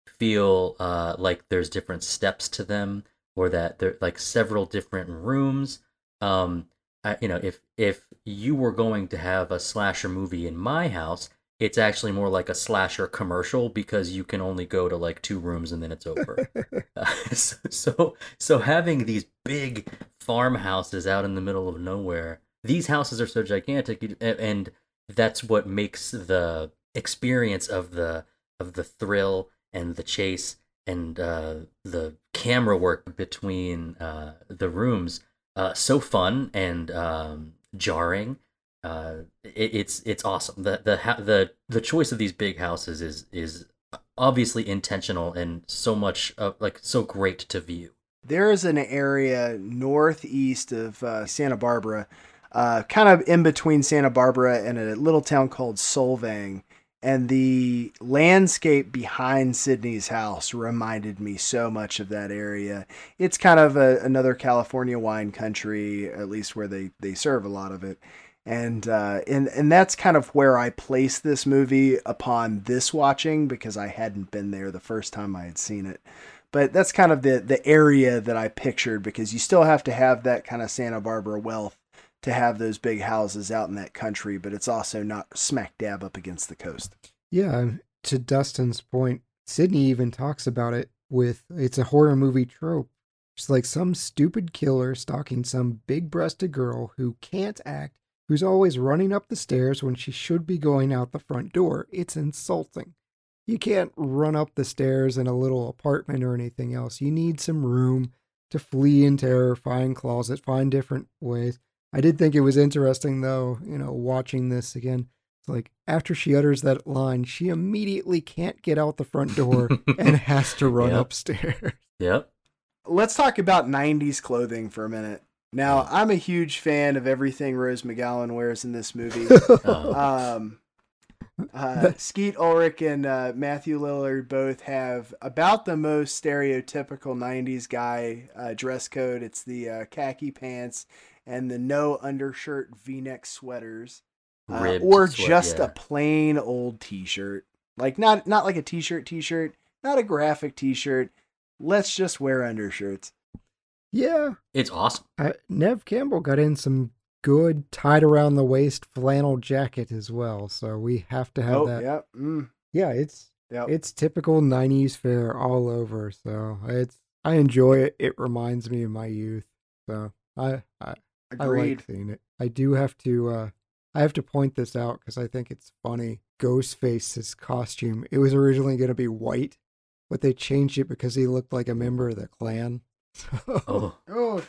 feel uh, like there's different steps to them, or that they're like several different rooms. Um, I, you know, if if you were going to have a slasher movie in my house, it's actually more like a slasher commercial because you can only go to like two rooms and then it's over. Uh, so, so so having these big farmhouses out in the middle of nowhere, these houses are so gigantic, and that's what makes the experience of the of the thrill and the chase and uh, the camera work between uh, the rooms uh, so fun and um, jarring. Uh, it, it's it's awesome. The the the the choice of these big houses is is obviously intentional and so much uh, like so great to view. There is an area northeast of uh, Santa Barbara, uh, kind of in between Santa Barbara and a little town called Solvang. And the landscape behind Sidney's house reminded me so much of that area. It's kind of a, another California wine country, at least where they, they serve a lot of it. And, uh, and and that's kind of where I placed this movie upon this watching because I hadn't been there the first time I had seen it but that's kind of the the area that I pictured because you still have to have that kind of Santa Barbara wealth to have those big houses out in that country, but it's also not smack dab up against the coast. Yeah, to Dustin's point, Sidney even talks about it with it's a horror movie trope. It's like some stupid killer stalking some big breasted girl who can't act, who's always running up the stairs when she should be going out the front door. It's insulting. You can't run up the stairs in a little apartment or anything else. You need some room to flee in terror, find closet, find different ways. I did think it was interesting though, you know, watching this again. It's like after she utters that line, she immediately can't get out the front door and has to run Yep. upstairs. Yep. Let's talk about 90s clothing for a minute. Now, I'm a huge fan of everything Rose McGowan wears in this movie. Oh, Um, Uh, Skeet Ulrich and uh, Matthew Lillard both have about the most stereotypical '90s guy uh, dress code. It's the uh, khaki pants and the no undershirt V-neck sweaters, uh, or sweat- just yeah. a plain old T-shirt. Like not not like a T-shirt T-shirt, not a graphic T-shirt. Let's just wear undershirts. Yeah, It's awesome. uh, Neve Campbell got in some good tied around the waist flannel jacket as well, so we have to have oh, that. yep, mm, Yeah, it's yep. it's typical '90s fare all over. So it's I enjoy it. It reminds me of my youth. So I I, I like seeing it. I do have to uh I have to point this out because I think it's funny. Ghostface's costume. It was originally going to be white, but they changed it because he looked like a member of the Klan. Oh, oh,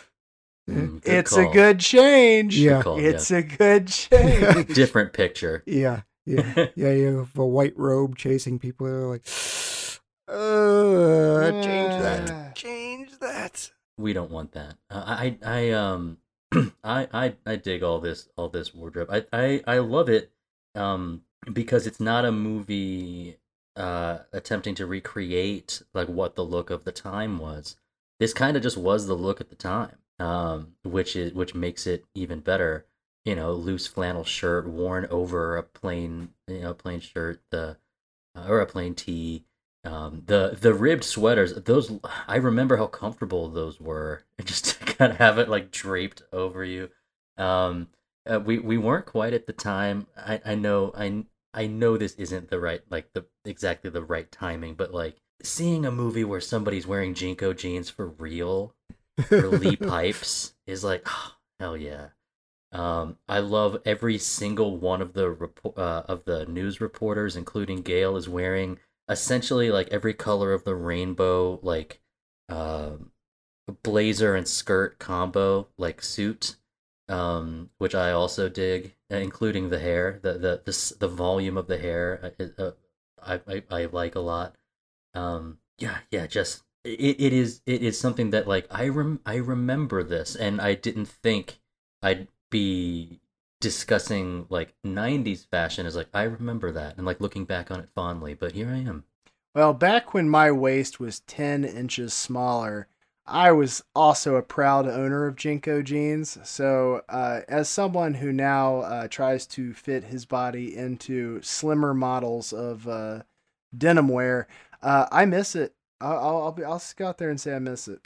mm, good it's a good change. Yeah. call, it's a good change. different picture. yeah, yeah, yeah. You have a white robe chasing people. They're like, uh, change that. Change that. we don't want that. Uh, I I um I I I dig all this all this wardrobe. I I I love it um because it's not a movie uh attempting to recreate like what the look of the time was. This kind of just was the look at the time. Um which is which makes it even better. You know, loose flannel shirt worn over a plain you know plain shirt the uh, or a plain tee um, the the ribbed sweaters, those I remember how comfortable those were. Just to kind of have it like draped over you. Um, uh, we we weren't quite at the time. I I know I I know this isn't the right like the exactly the right timing, but like seeing a movie where somebody's wearing JNCO jeans for real or Lee pipes is like oh, hell yeah. Um, I love every single one of the repo- uh, of the news reporters, including Gale, is wearing essentially like every color of the rainbow, like um, blazer and skirt combo, like suit, um, which I also dig, uh, including the hair, the the the, the volume of the hair, uh, uh, I, I I like a lot. Um, yeah, yeah, just it, it is it is something that like I rem I remember this, and I didn't think I'd be discussing like 90s fashion is like I remember that and like looking back on it fondly but here I am Well, back when my waist was 10 inches smaller, I was also a proud owner of JNCO jeans. So, uh, as someone who now uh, tries to fit his body into slimmer models of uh, denim wear, uh, I miss it. I'll, I'll, I'll, be, I'll just go out there and say I miss it.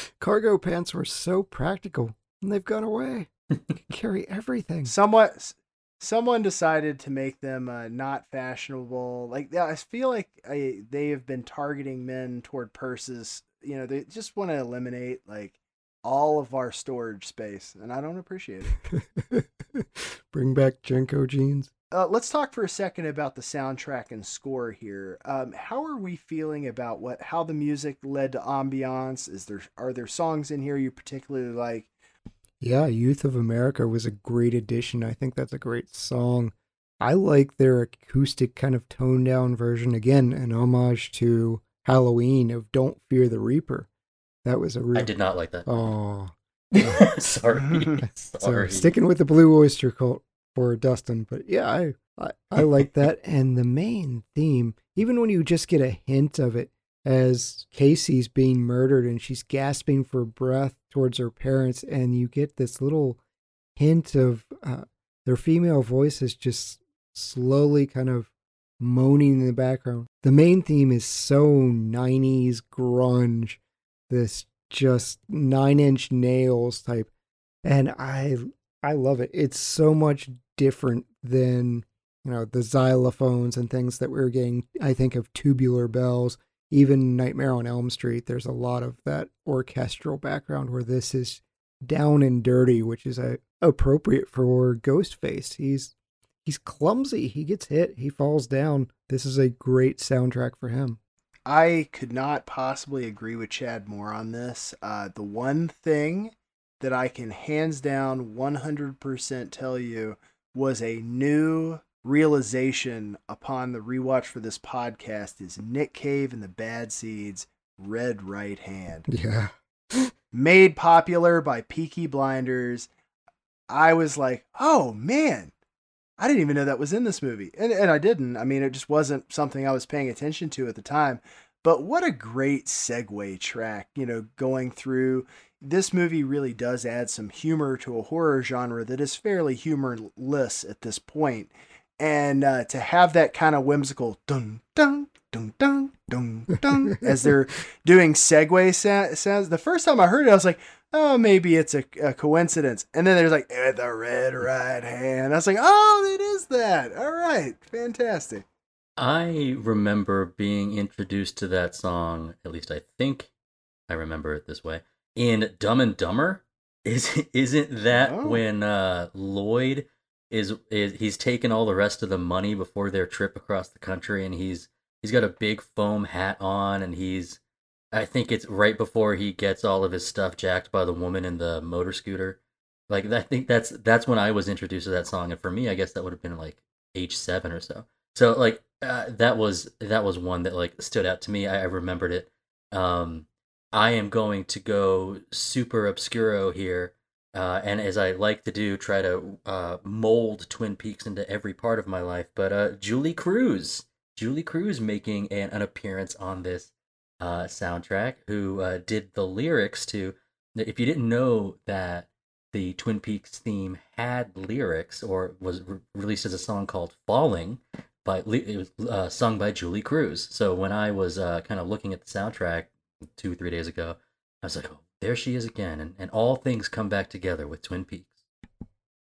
Cargo pants were so practical, and they've gone away. Carry everything. Somewhat. Someone decided to make them uh, not fashionable. Like I feel like I, they have been targeting men toward purses. You know, they just want to eliminate like all of our storage space, and I don't appreciate it. Bring back JNCO jeans. Uh, let's talk for a second about the soundtrack and score here. Um, how are we feeling about what how the music led to ambiance? Is there are there songs in here you particularly like? Yeah, Youth of America was a great addition. I think that's a great song. I like their acoustic kind of toned down version. Again, an homage to Halloween of Don't Fear the Reaper. That was a real. I did not like that Oh, sorry so sorry sticking with the Blue Oyster Cult for Dustin, but yeah, I I, I like that. And the main theme, even when you just get a hint of it, as Casey's being murdered and she's gasping for breath towards her parents, and you get this little hint of uh, their female voices just slowly kind of moaning in the background. The main theme is so 90s grunge, this just nine inch nails type. And I I love it. It's so much different than you know the xylophones and things that we were getting. I think of tubular bells, even Nightmare on Elm Street. There's a lot of that orchestral background where this is down and dirty, which is uh, appropriate for Ghostface. He's he's clumsy. He gets hit. He falls down. This is a great soundtrack for him. I could not possibly agree with Chad more on this. Uh, the one thing that I can hands down 100% tell you was a new realization upon the rewatch for this podcast is Nick Cave and the Bad Seeds Red Right Hand. Yeah. Made popular by Peaky Blinders. I was like, oh man, I didn't even know that was in this movie. And, and I didn't. I mean, it just wasn't something I was paying attention to at the time. But what a great segue track, you know, going through. This movie really does add some humor to a horror genre that is fairly humorless at this point. And uh, to have that kind of whimsical dun dun dun dun dun dun as they're doing segue sa- sounds. The first time I heard it, I was like, oh, maybe it's a, a coincidence. And then there's like, "With the red right hand. I was like, oh, it is that. All right, fantastic. I remember being introduced to that song, at least I think I remember it this way, in Dumb and Dumber. Is isn't that Oh. when uh Lloyd is is he's taken all the rest of the money before their trip across the country and he's he's got a big foam hat on and he's I think it's right before he gets all of his stuff jacked by the woman in the motor scooter. Like I think that's that's when I was introduced to that song and for me I guess that would have been like age 7 or so. So like uh, that was that was one that like stood out to me. I, I remembered it. Um, I am going to go super obscuro here, uh, and as I like to do, try to uh, mold Twin Peaks into every part of my life. But uh, Julee Cruise, Julee Cruise, making an, an appearance on this uh, soundtrack, who uh, did the lyrics to. If you didn't know that the Twin Peaks theme had lyrics or was re- released as a song called "Falling," by it was uh, sung by Julee Cruise. So when I was kind of looking at the soundtrack two three days ago, I was like, oh, there she is again, and, and all things come back together with Twin Peaks.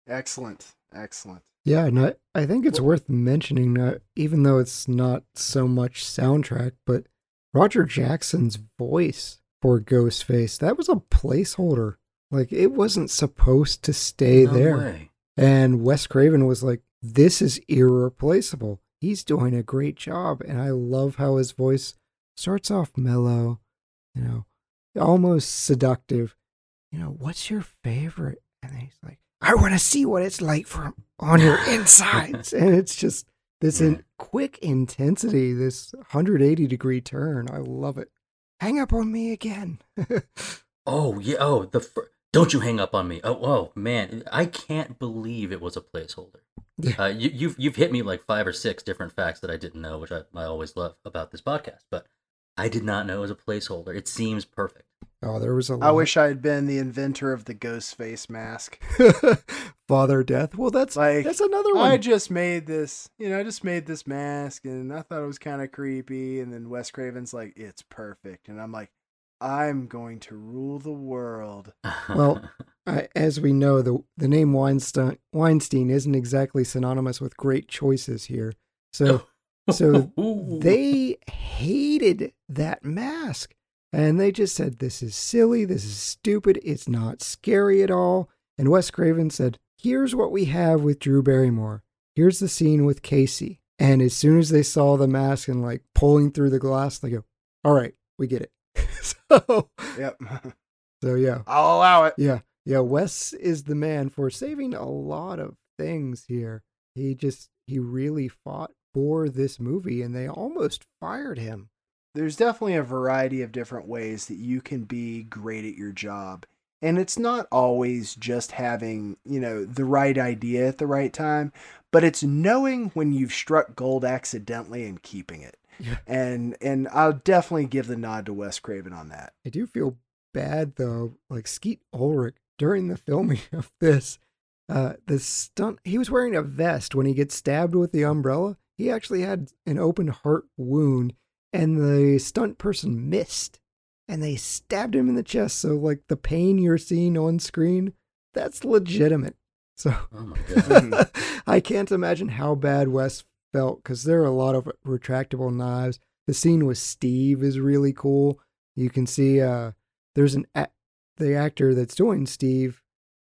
Excellent. Excellent. Yeah, and I, I think it's worth mentioning that even though it's not so much soundtrack, but Roger Jackson's voice for Ghostface, that was a placeholder. Like it wasn't supposed to stay No there. way. And Wes Craven was like, this is irreplaceable. He's doing a great job. And I love how his voice starts off mellow, you know, almost seductive. You know, what's your favorite? And he's like, I want to see what it's like from on your insides. and it's just this in quick intensity, this 180 degree turn. I love it. Hang up on me again. Oh yeah. Oh the. Fir- don't you hang up on me. Oh, oh man, I can't believe it was a placeholder. Yeah. Uh, you, you've you've hit me like five or six different facts that I didn't know, which I, I always love about this podcast. But I did not know it was a placeholder. It seems perfect. oh, there was a I lot. wish I had been the inventor of the ghost face mask. Father Death. Well, that's Like, that's another one. I just made this, you know, I just made this mask and I thought it was kind of creepy. And then Wes Craven's like, it's perfect. And I'm like, I'm going to rule the world. Well, I, as we know, the the name Weinstein Weinstein isn't exactly synonymous with great choices here. So oh. So they hated that mask, and they just said, "This is silly. This is stupid. It's not scary at all." And Wes Craven said, "Here's what we have with Drew Barrymore. Here's the scene with Casey." And as soon as they saw the mask and like pulling through the glass, they go, "All right, we get it." so Yep. so yeah. I'll allow it. Yeah, yeah. Wes is the man for saving a lot of things here. He just he really fought for this movie, and they almost fired him. There's definitely a variety of different ways that you can be great at your job. And it's not always just having, you know, the right idea at the right time, but it's knowing when you've struck gold accidentally and keeping it. Yeah. And and I'll definitely give the nod to Wes Craven on that. I do feel bad though. Like Skeet Ulrich during the filming of this, uh, the stunt he was wearing a vest when he gets stabbed with the umbrella. He actually had an open heart wound, and the stunt person missed, and they stabbed him in the chest. So like the pain you're seeing on screen, that's legitimate. So oh. I can't imagine how bad Wes felt because there are a lot of retractable knives. The scene with Steve is really cool. You can see uh, there's an a- the actor that's doing Steve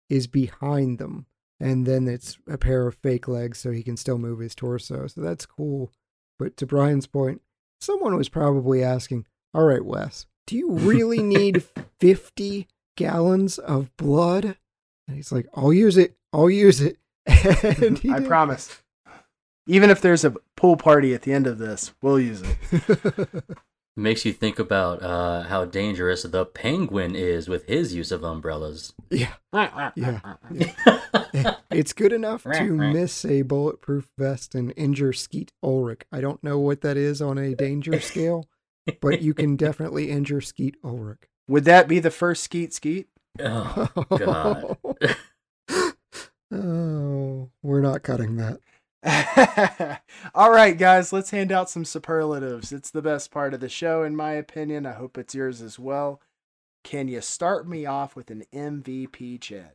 is behind them, and then it's a pair of fake legs so he can still move his torso. So that's cool. But to Brian's point, someone was probably asking, "All right, Wes, do you really need 50 gallons of blood?" And he's like, "I'll use it. I'll use it." And he I did. promise. Even if there's a pool party at the end of this, we'll use it. Makes you think about uh, how dangerous the penguin is with his use of umbrellas. Yeah. Yeah. It's good enough to miss a bulletproof vest and injure Skeet Ulrich. I don't know what that is on a danger scale, but you can definitely injure Skeet Ulrich. Would that be the first skeet skeet? Oh God. oh, we're not cutting that. All right, guys, let's hand out some superlatives. It's the best part of the show, in my opinion. I hope it's yours as well. Can you start me off with an MVP, Chad?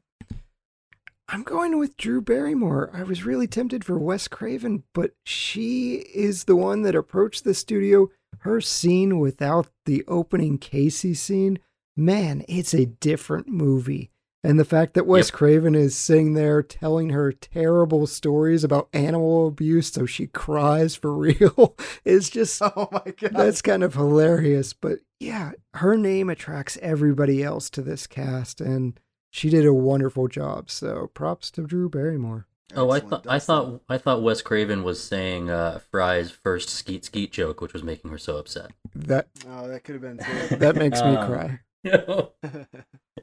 I'm going with Drew Barrymore. I was really tempted for Wes Craven, but she is the one that approached the studio. Her scene without the opening Casey scene, man, it's a different movie. And the fact that Wes Yep. Craven is sitting there telling her terrible stories about animal abuse so she cries for real is just Oh my god. that's kind of hilarious. But yeah, her name attracts everybody else to this cast, and she did a wonderful job. So props to Drew Barrymore. Oh, I Excellent, thought I thought I thought Wes Craven was saying uh, Fry's first skeet skeet joke, which was making her so upset. That Oh, that could have been too. that makes me Um, cry.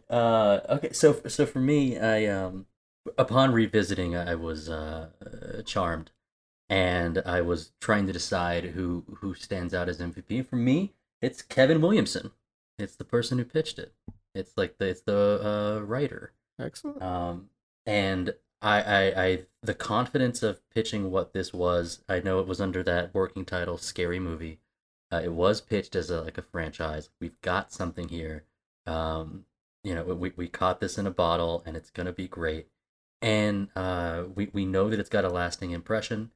Uh, okay, so so for me, I um, upon revisiting, I was uh, uh, charmed, and I was trying to decide who who stands out as MVP. For me, it's Kevin Williamson. It's the person who pitched it. It's like the it's the uh, writer. Excellent. Um, and I, I, I, the confidence of pitching what this was, I know it was under that working title, scary movie. Uh, it was pitched as a like a franchise. We've got something here. Um, you know, we we caught this in a bottle, and it's gonna be great. And uh, we we know that it's got a lasting impression.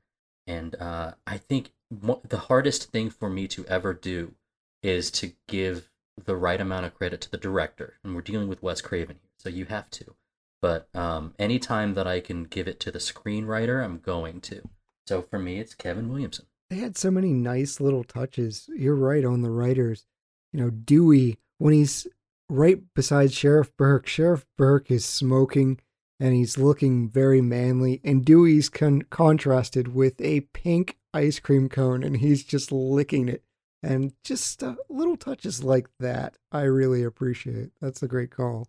And uh, I think mo- the hardest thing for me to ever do is to give the right amount of credit to the director. And we're dealing with Wes Craven here, so you have to. But um, anytime that I can give it to the screenwriter, I'm going to. So for me, it's Kevin Williamson. They had so many nice little touches. You're right on the writers. You know, Dewey, when he's right beside Sheriff Burke, Sheriff Burke is smoking and he's looking very manly, and Dewey's con- contrasted with a pink ice cream cone and he's just licking it. And just uh, little touches like that, I really appreciate. That's a great call.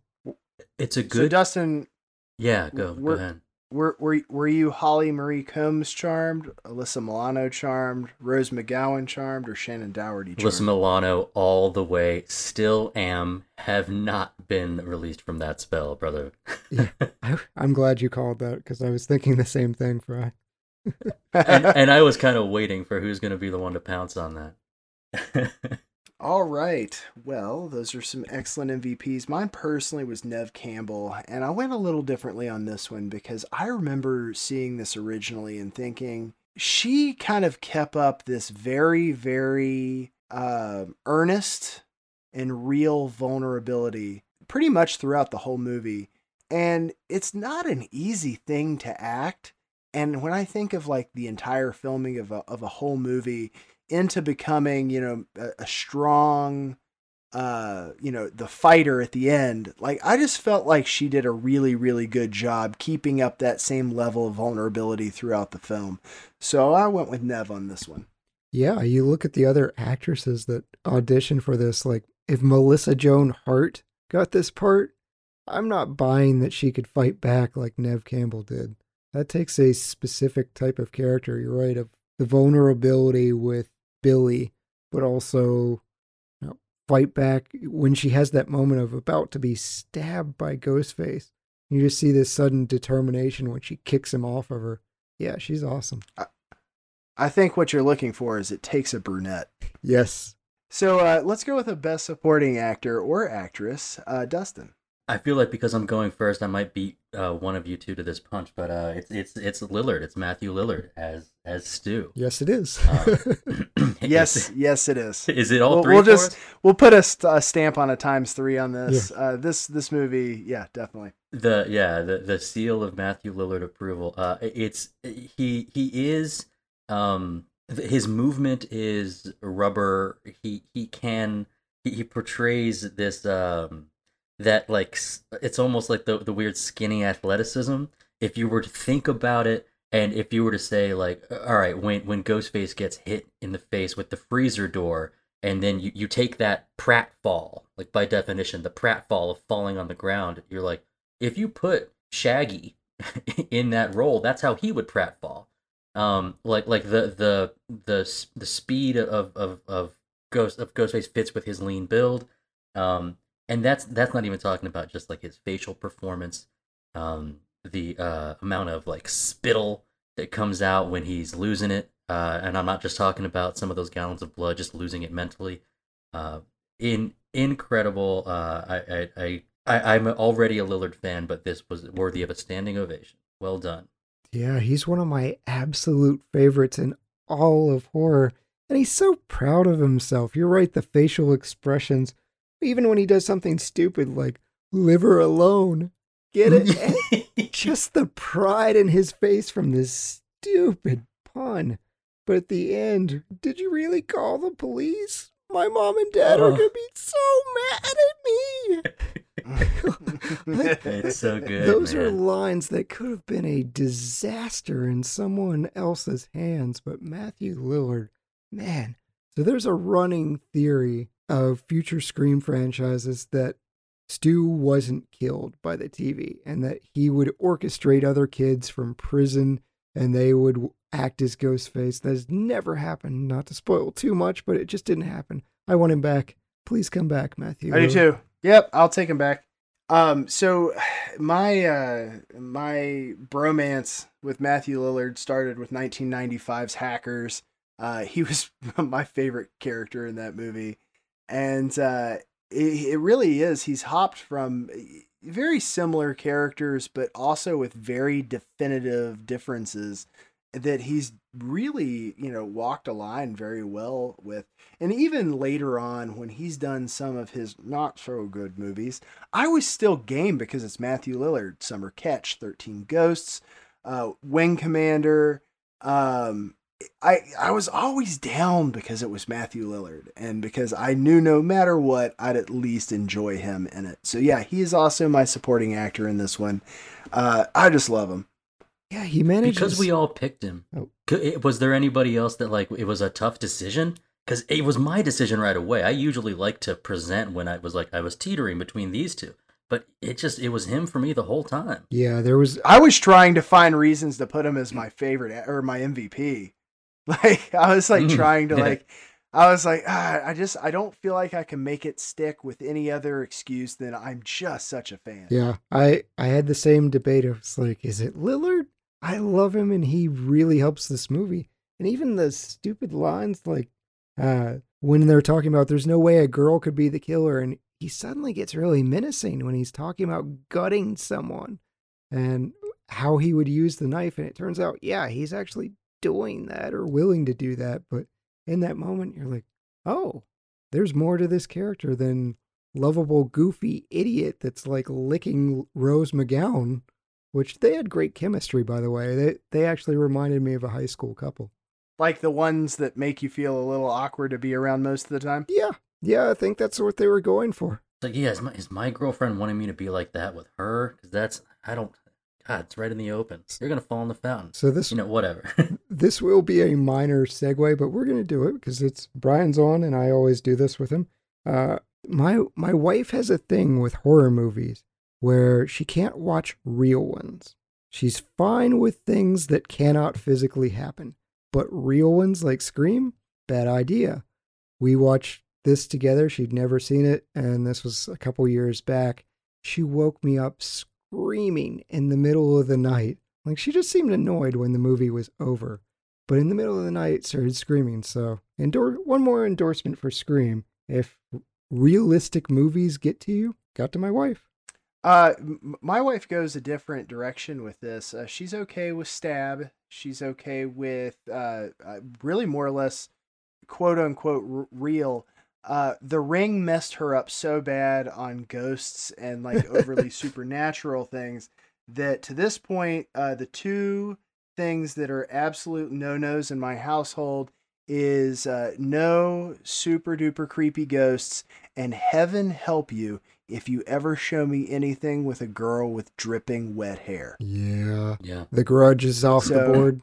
It's a So good. Dustin, yeah, go go ahead. Were were were you Holly Marie Combs charmed, Alyssa Milano charmed, Rose McGowan charmed, or Shannen Doherty charmed? Alyssa Milano all the way. Still am. Have not been released from that spell, brother. Yeah. I, I'm glad you called that because I was thinking the same thing, Fry. and, and I was kind of waiting for who's going to be the one to pounce on that. All right. Well, those are some excellent MVPs. Mine personally was Neve Campbell, and I went a little differently on this one because I remember seeing this originally and thinking she kind of kept up this very, very uh, earnest and real vulnerability pretty much throughout the whole movie. And it's not an easy thing to act. And when I think of like the entire filming of a, of a whole movie, into becoming you know a, a strong uh you know the fighter at the end like i just felt like she did a really really good job keeping up that same level of vulnerability throughout the film so i went with Neve on this one Yeah, you look at the other actresses that auditioned for this, like if Melissa Joan Hart got this part, I'm not buying that she could fight back like Neve Campbell did. That takes a specific type of character, you're right, of the vulnerability with Billy, but also you know, fight back when she has that moment of about to be stabbed by Ghostface. You just see this sudden determination when she kicks him off of her. Yeah, she's awesome. i think what you're looking for is it takes a brunette Yes. so uh let's go with a best supporting actor or actress uh dustin I feel like because I'm going first, I might beat uh, one of you two to this punch. But uh, it's it's it's Lillard. It's Matthew Lillard as as Stu. Yes, it is. Uh, yes Is, yes it is is it all we'll, 3 we'll for just us? we'll put a, st- a stamp on a times three on this uh this this movie yeah definitely the yeah the the seal of Matthew Lillard approval. Uh, it's he he is um th- his movement is rubber. He he can he, he portrays this um that like it's almost like the the weird skinny athleticism. If you were to think about it, and if you were to say like, all right, when when Ghostface gets hit in the face with the freezer door, and then you, you take that pratfall, like by definition, the pratfall of falling on the ground. You're like, if you put Shaggy in that role, that's how he would pratfall. Um, like like the the the the speed of of of Ghost of Ghostface fits with his lean build. Um, and that's that's not even talking about just like his facial performance, um, the uh, amount of like spittle that comes out when he's losing it. Uh, and I'm not just talking about some of those gallons of blood, just losing it mentally. Uh, in incredible. Uh, I, I I I'm already a Lillard fan, but this was worthy of a standing ovation. Well done. Yeah, he's one of my absolute favorites in all of horror. And he's so proud of himself. You're right, the facial expressions. Even when he does something stupid like liver alone. Get it? Just the pride in his face from this stupid pun. But at the end, did you really call the police? My mom and dad are Oh. going to be so mad at me. it's so good. Those are lines that could have been a disaster in someone else's hands, but Matthew Lillard, man. So there's a running theory of future Scream franchises that Stu wasn't killed by the TV and that he would orchestrate other kids from prison and they would act as Ghostface. That has never happened. Not to spoil too much, but it just didn't happen. I want him back. Please come back, Matthew. I do too. Yep, I'll take him back. Um, so my uh my bromance with Matthew Lillard started with 1995's Hackers. Uh, he was my favorite character in that movie, and uh, it, it really is. He's hopped from very similar characters, but also with very definitive differences that he's really you know walked a line very well with and even later on when he's done some of his not so good movies i was still game because it's matthew lillard summer catch 13 ghosts uh wing commander um i i was always down because it was matthew lillard and because i knew no matter what i'd at least enjoy him in it so yeah he is also my supporting actor in this one uh i just love him Yeah, he manages. because we all picked him. Oh. Was there anybody else that like it was a tough decision? Because it was my decision right away. I usually like to present when I was like I was teetering between these two, but it just it was him for me the whole time. Yeah, there was I was trying to find reasons to put him as my favorite or my MVP. Like I was like Mm. trying to like I was like ah, I just I don't feel like I can make it stick with any other excuse than I'm just such a fan. Yeah, I I had the same debate. I was like, is it Lillard? I love him, and he really helps this movie. And even the stupid lines, like uh, when they're talking about there's no way a girl could be the killer, and he suddenly gets really menacing when he's talking about gutting someone and how he would use the knife. And it turns out, yeah, he's actually doing that or willing to do that. But in that moment, you're like, oh, there's more to this character than lovable, goofy idiot that's like licking Rose McGowan, which they had great chemistry, by the way. They they actually reminded me of a high school couple. Like the ones that make you feel a little awkward to be around most of the time. Yeah, yeah, I think that's what they were going for. It's like yeah, is my, is my girlfriend wanting me to be like that with her? Because that's I don't. God, it's right in the open. You're gonna fall in the fountain. So this You know, whatever. this will be a minor segue, but we're gonna do it because it's Brian's on, and I always do this with him. Uh, my my wife has a thing with horror movies where she can't watch real ones. She's fine with things that cannot physically happen, but real ones like Scream, bad idea. We watched this together. She'd never seen it, and this was a couple years back. She woke me up screaming in the middle of the night. Like she just seemed annoyed when the movie was over, but in the middle of the night started screaming. So, endor- one more endorsement for Scream. If realistic movies get to you, got to my wife. Uh, my wife goes a different direction with this. Uh, she's okay with stab. She's okay with uh, uh really more or less quote unquote r- real. Uh, the ring messed her up so bad on ghosts and like overly supernatural things that to this point, uh, the two things that are absolute no nos in my household is uh, no super duper creepy ghosts and heaven help you if you ever show me anything with a girl with dripping wet hair. Yeah. yeah. The grudge is off the board.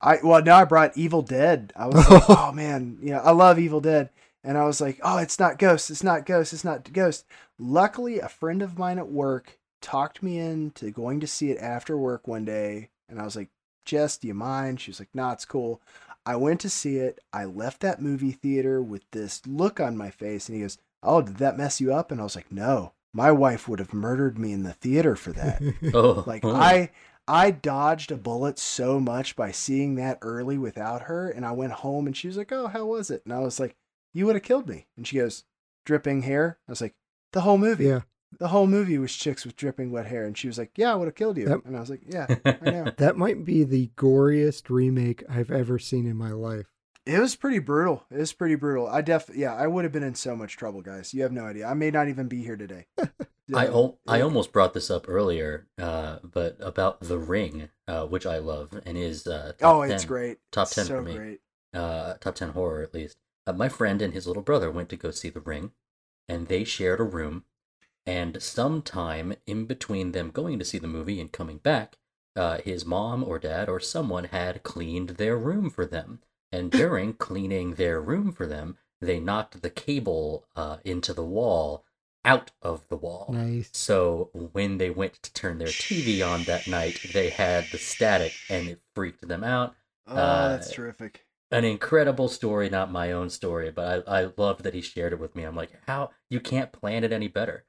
I well now I brought Evil Dead. I was like, oh man, you know, I love Evil Dead. And I was like, oh, it's not Ghost. It's not Ghost. It's not Ghost. Luckily, a friend of mine at work talked me into going to see it after work one day. And I was like, Jess, do you mind? She was like, nah, it's cool. I went to see it. I left that movie theater with this look on my face. And he goes, oh, did that mess you up? And I was like, no, my wife would have murdered me in the theater for that. Oh, Like oh. I I dodged a bullet so much by seeing that early without her and I went home and she was like, "Oh, how was it?" And I was like, "You would have killed me." And she goes, "Dripping hair?" I was like, "The whole movie. yeah, The whole movie was chicks with dripping wet hair." And she was like, "Yeah, I would have killed you." Yep. And I was like, "Yeah, I know." that might be the goriest remake I've ever seen in my life. It was pretty brutal. It was pretty brutal. I def yeah, I would have been in so much trouble, guys. You have no idea. I may not even be here today. I Yeah. al- I almost brought this up earlier, uh, but about The Ring, uh, which I love and is uh, top Oh, it's 10, great. top ten so for me, great. uh, top ten horror at least. Uh, my friend and his little brother went to go see The Ring, and they shared a room. And sometime in between them going to see the movie and coming back, uh, his mom or dad or someone had cleaned their room for them. And during cleaning their room for them, they knocked the cable uh, into the wall out of the wall. Nice. So when they went to turn their TV on that night, they had the static and it freaked them out. Oh, uh, that's terrific. An incredible story, not my own story, but I, I loved that he shared it with me. I'm like, how you can't plan it any better,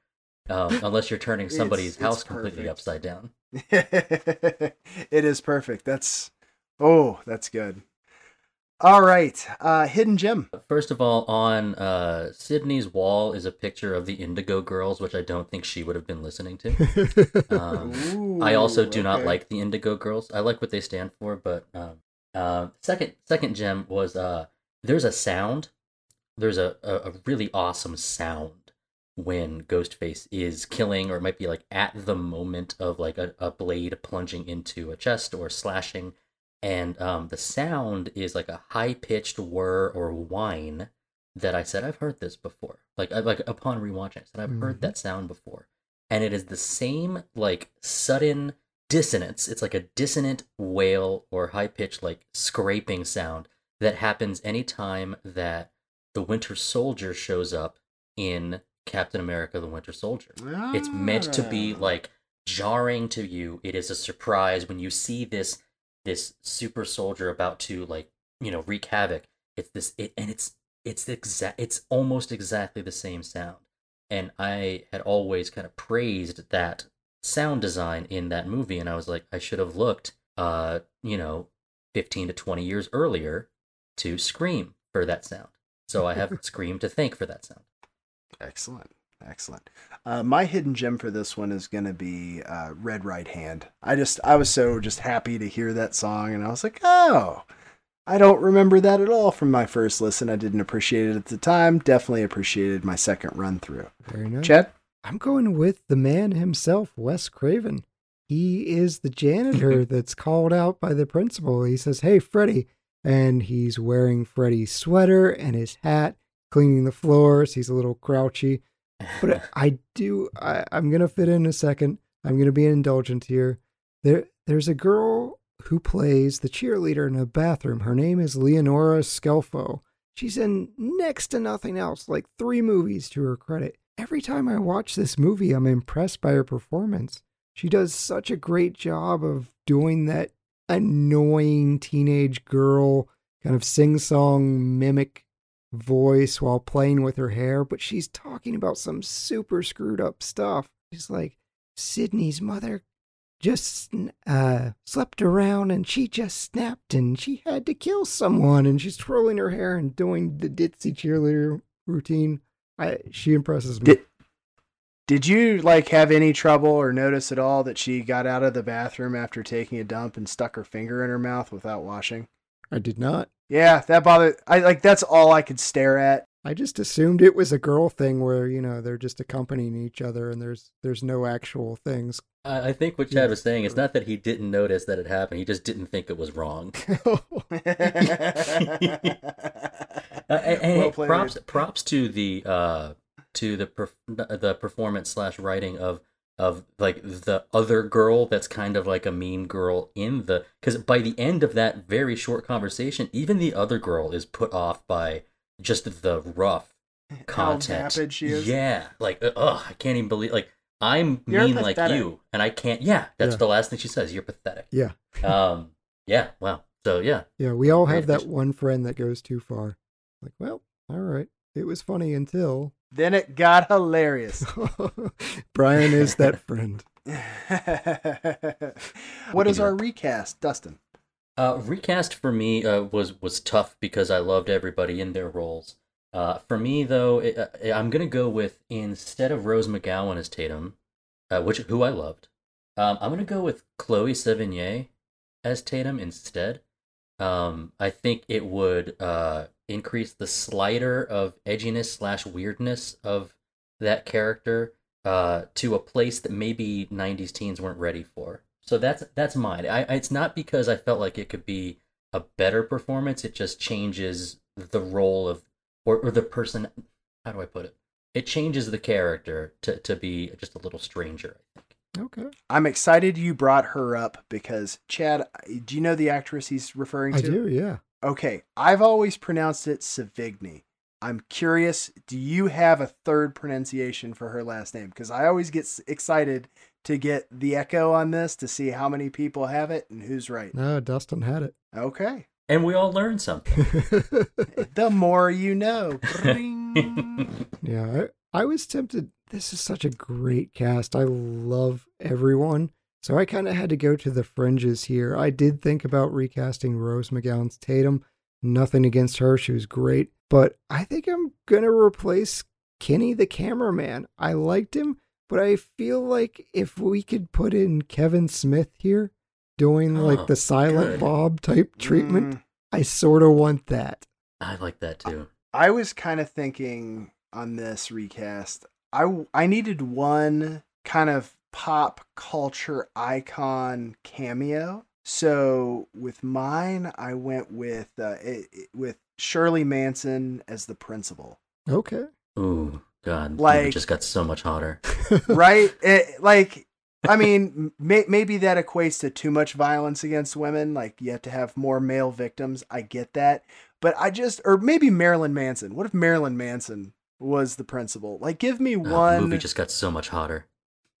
um, unless you're turning somebody's it's house completely perfect. upside down. it is perfect. That's oh, that's good. All right, uh, hidden gem. First of all, on uh, Sidney's wall is a picture of the Indigo Girls, which I don't think she would have been listening to. Um, I also Ooh, do not like the Indigo Girls. I like what they stand for, but um, uh, second second gem was uh, there's a sound. There's a, a, a really awesome sound when Ghostface is killing, or it might be like at the moment of like a, a blade plunging into a chest or slashing, and um, the sound is like a high pitched whir or whine that I said I've heard this before. Like I like upon rewatching, I said I've heard Mhm. that sound before, and it is the same like sudden dissonance. It's like a dissonant wail or high pitched like scraping sound that happens anytime that the Winter Soldier shows up in Captain America: The Winter Soldier. It's meant to be Ah. like jarring to you. It is a surprise when you see this this super soldier about to like you know wreak havoc. It's this it and it's it's exact it's almost exactly the same sound. And I had always kind of praised that sound design in that movie, and I was like, I should have looked, uh, you know, fifteen to twenty years earlier to Scream for that sound. So I have Scream to thank for that sound. Excellent. Excellent. Uh, my hidden gem for this one is going to be uh, Red Right Hand. I just, I was so just happy to hear that song, and I was like, oh, I don't remember that at all from my first listen. I didn't appreciate it at the time. Definitely appreciated my second run through. Very nice. Chet? I'm going with the man himself, Wes Craven. He is the janitor that's called out by the principal. He says, Hey, Freddy. And he's wearing Freddy's sweater and his hat, cleaning the floors. He's a little crouchy. But I do, I, I'm going to fit in a second. I'm going to be indulgent here. There, There's a girl who plays the cheerleader in a bathroom. Her name is Leonora Scelfo. She's in next to nothing else, like three movies to her credit. Every time I watch this movie, I'm impressed by her performance. She does such a great job of doing that annoying teenage girl kind of sing song mimic voice while playing with her hair, but she's talking about some super screwed up stuff. She's like, Sidney's mother just uh, slept around and she just snapped and she had to kill someone and she's twirling her hair and doing the ditzy cheerleader routine. I, she impresses me. Did, did you like have any trouble or notice at all that she got out of the bathroom after taking a dump and stuck her finger in her mouth without washing? I did not. Yeah, that bothered. I like that's all I could stare at. I just assumed it was a girl thing where you know they're just accompanying each other and there's there's no actual things. I I think what Chad was saying is not that he didn't notice that it happened; he just didn't think it was wrong. Uh, and- and Well props props to the uh to the perf- the performance slash writing of of like the other girl that's kind of like a mean girl in the because by the end of that very short conversation even the other girl is put off by just the rough How content. vapid she is. Yeah, like ugh, I can't even believe like I'm You're mean like you, and I can't. Yeah, that's Yeah. the last thing she says. You're pathetic. Yeah. Um. Yeah. Wow. So yeah. Yeah, we all have that one friend that goes too far. Like, well, all right. It was funny until Then it got hilarious. Brian is that friend. what is our recast, Dustin? Uh, recast for me uh, was was tough because I loved everybody in their roles. Uh, for me though, it, uh, I'm gonna go with instead of Rose McGowan as Tatum, uh, which who I loved. Um, I'm gonna go with Chloe Sevigny as Tatum instead. Um, I think it would uh, increase the slider of edginess slash weirdness of that character to a place that maybe '90s teens weren't ready for. So that's that's mine. I, it's not because I felt like it could be a better performance. It just changes the role of or, or the person. How do I put it? It changes the character to, to be just a little stranger. I think. Okay. I'm excited you brought her up because Chad, do you know the actress he's referring to? I do, yeah. Okay, I've always pronounced it Savigny. I'm curious, do you have a third pronunciation for her last name? Because I always get excited to get the echo on this to see how many people have it and who's right. No, Dustin had it. Okay, And we all learned something. the more you know. Yeah, I, I was tempted. This is such a great cast. I love everyone. So I kind of had to go to the fringes here. I did think about recasting Rose McGowan's Tatum. Nothing against her. She was great. But I think I'm going to replace Kenny the cameraman. I liked him, but I feel like if we could put in Kevin Smith here doing Oh, like the Silent good. Bob type treatment, Mm, I sort of want that. I like that too. I was kind of thinking on this recast. I I needed one kind of pop culture icon cameo. So with mine, I went with uh, it, it- with Shirley Manson as the principal. Okay. Ooh, God, Like- it just got so much hotter. right? It, like, I mean, may, maybe that equates to too much violence against women. Like, you have to have more male victims. I get that. But I just, or maybe Marilyn Manson. What if Marilyn Manson was the principal? Like, give me ah, the one. movie just got so much hotter.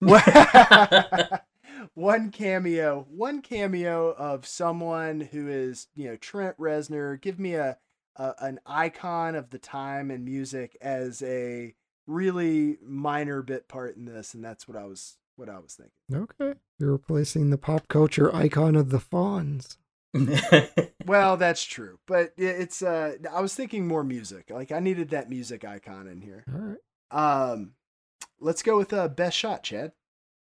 one cameo, one cameo of someone who is, you know, Trent Reznor. Give me a, a an icon of the time and music as a really minor bit part in this, and that's what I was what I was thinking. Okay. You're replacing the pop culture icon of the Fonz. Well, that's true, but it's uh, I was thinking more music. Like I needed that music icon in here. All right. Um, let's go with uh, best shot, Chad.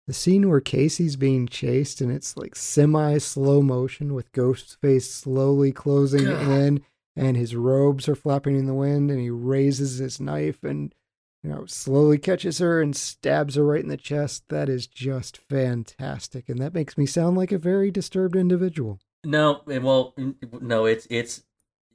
The scene where Casey's being chased and it's like semi slow motion with Ghostface slowly closing in and his robes are flapping in the wind and he raises his knife and you know slowly catches her and stabs her right in the chest. That is just fantastic and that makes me sound like a very disturbed individual. No, well, no, it's it's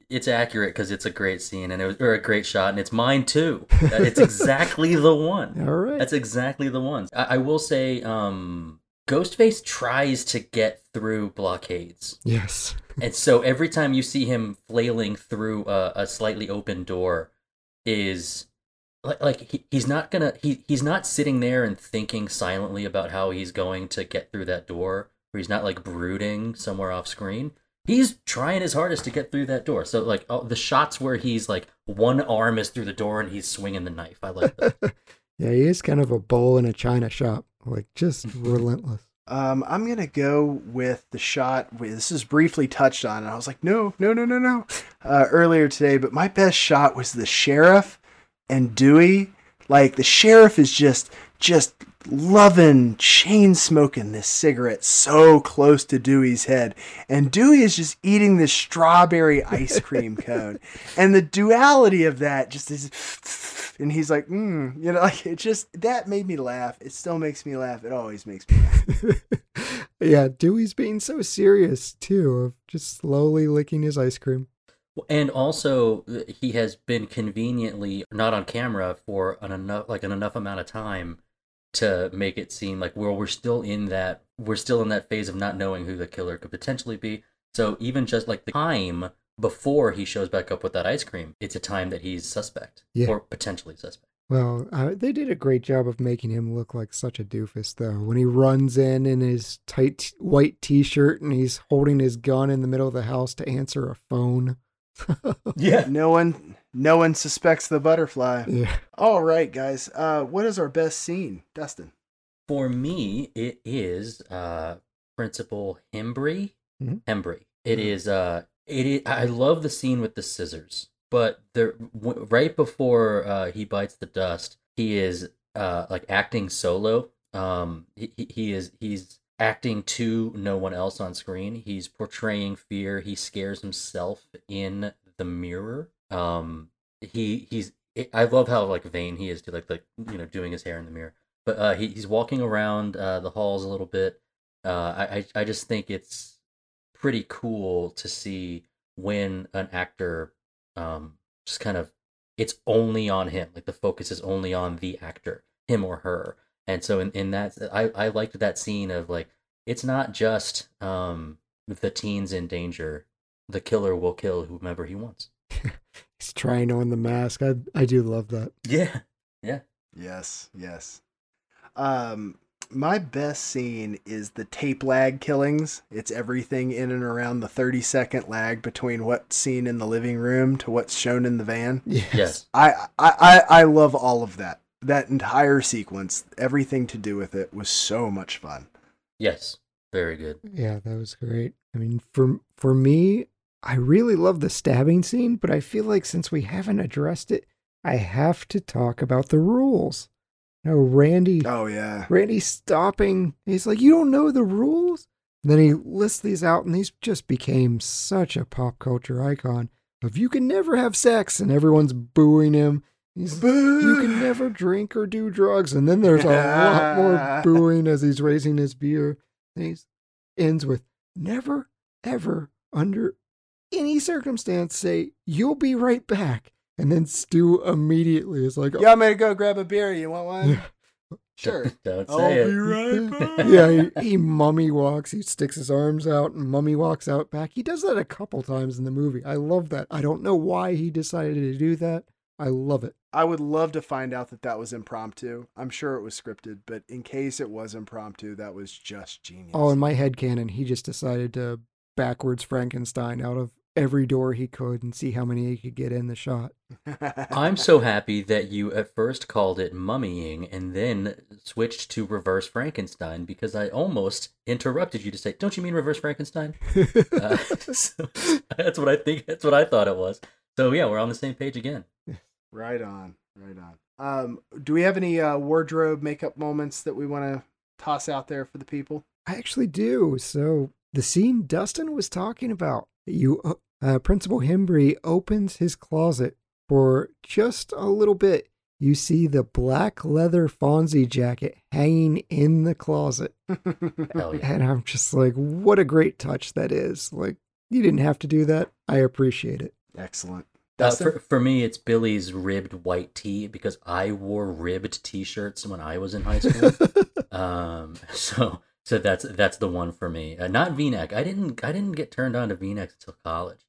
it's accurate because it's a great scene and it was or a great shot, and it's mine too. It's exactly the one. All right. That's exactly the one. I, I will say, um, Ghostface tries to get through blockades, yes. and so every time you see him flailing through a, a slightly open door, is like like he, he's not gonna he he's not sitting there and thinking silently about how he's going to get through that door, or he's not like brooding somewhere off screen. He's trying his hardest to get through that door. So like oh, the shots where he's like one arm is through the door and he's swinging the knife. I like that. yeah, he is kind of a bull in a china shop. Like just relentless. Um, I'm gonna go with the shot. wait, This is briefly touched on, and I was like, no, no, no, no, no, uh, earlier today. But my best shot was the sheriff and Dewey. Like the sheriff is just, just loving chain smoking this cigarette so close to Dewey's head, and Dewey is just eating this strawberry ice cream cone, and the duality of that just is. And he's like, mm, you know, like it just that made me laugh. It still makes me laugh. It always makes me laugh. yeah, Dewey's being so serious too, of just slowly licking his ice cream. And also, uh, he has been conveniently not on camera for an enough like an enough amount of time to make it seem like well we're still in that we're still in that phase of not knowing who the killer could potentially be. So even just like the time before he shows back up with that ice cream, it's a time that he's suspect Yeah. or potentially suspect. Well, uh, they did a great job of making him look like such a doofus, though. When he runs in in his tight white T-shirt and he's holding his gun in the middle of the house to answer a phone. Yeah. No one, no one suspects the butterfly. yeah, All right, guys. Uh, what is our best scene, Dustin? For me, it is uh Principal Himbry. Mhm. Himbry. It Mhm. is uh it is, I love the scene with the scissors, but there w- right before uh he bites the dust, he is uh like acting solo. Um he, he- he is he's acting to no one else on screen. He's portraying fear. He scares himself in the mirror. Um he he's I love how like vain he is to like like you know doing his hair in the mirror but uh, he, he's walking around uh, the halls a little bit. Uh, I, I just think it's pretty cool to see when an actor um, just kind of it's only on him, like the focus is only on the actor, him or her. And so in, in that, I, I liked that scene of like it's not just um, the teens in danger. The killer will kill whomever he wants. he's trying on the mask. I I do love that. Yeah, yeah Yes, yes. Um, my best scene is the tape lag killings. It's everything in and around the 30 second lag between what's seen in the living room to what's shown in the van. Yes. yes, I, I, I, I love all of that. That entire sequence, everything to do with it was so much fun. yes, very good. Yeah, that was great. I mean, for for me, I really love the stabbing scene, but I feel like since we haven't addressed it, I have to talk about the rules. No, Randy. Oh, yeah. Randy stopping. He's like, "You don't know the rules." And then he lists these out, and these just became such a pop culture icon. Of you can never have sex, and everyone's booing him. He's you can never drink or do drugs. And then there's a lot more booing as he's raising his beer. And he ends with never, ever, under any circumstance, say, you'll be right back. And then Stu immediately is like, You want me to go grab a beer? You want one? Sure. Don't I'll it. be right back. yeah, he, he mummy walks. He sticks his arms out and mummy walks out back. He does that a couple times in the movie. I love that. I don't know why he decided to do that. I love it. I would love to find out that that was impromptu. I'm sure it was scripted, but in case it was impromptu, that was just genius. Oh, in my head canon, he just decided to backwards Frankenstein out of every door he could and see how many he could get in the shot. I'm so happy that you at first called it mummying and then switched to reverse Frankenstein because I almost interrupted you to say, "Don't you mean reverse Frankenstein?" Uh, so that's what I think. That's what I thought it was. So yeah, we're on the same page again. Right on, right on. Um, do we have any uh, wardrobe makeup moments that we want to toss out there for the people? I actually do. So the scene Dustin was talking about, you uh, uh, Principal Himbry opens his closet for just a little bit. You see the black leather Fonzie jacket hanging in the closet, Hell yeah. and I'm just like, what a great touch that is. Like you didn't have to do that. I appreciate it. Excellent. Uh, for, for me, it's Billy's ribbed white tee because I wore ribbed T-shirts when I was in high school. um, so so that's that's the one for me. Uh, not V-neck. I didn't I didn't get turned on to V-necks until college.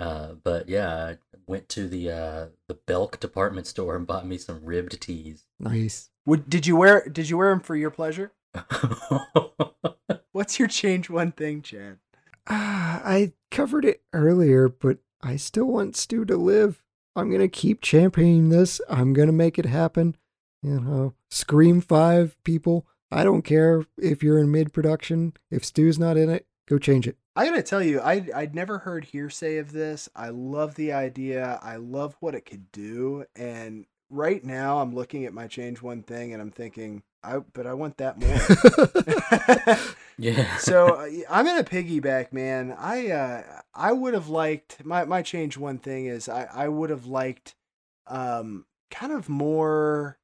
Uh, but yeah, I went to the uh, the Belk department store and bought me some ribbed tees. Nice. Would, did you wear Did you wear them for your pleasure? What's your change one thing, Chad? Ah, I covered it earlier, but I still want Stu to live. I'm gonna keep championing this. I'm gonna make it happen. You know, Scream Five people. I don't care if you're in mid production. If Stu's not in it, go change it. I gotta tell you, I I'd never heard hearsay of this. I love the idea. I love what it could do. And right now, I'm looking at my change one thing, and I'm thinking, I but I want that more. yeah. so uh, I'm gonna piggyback, man. I uh, I would have liked my my change. One thing is I I would have liked um kind of more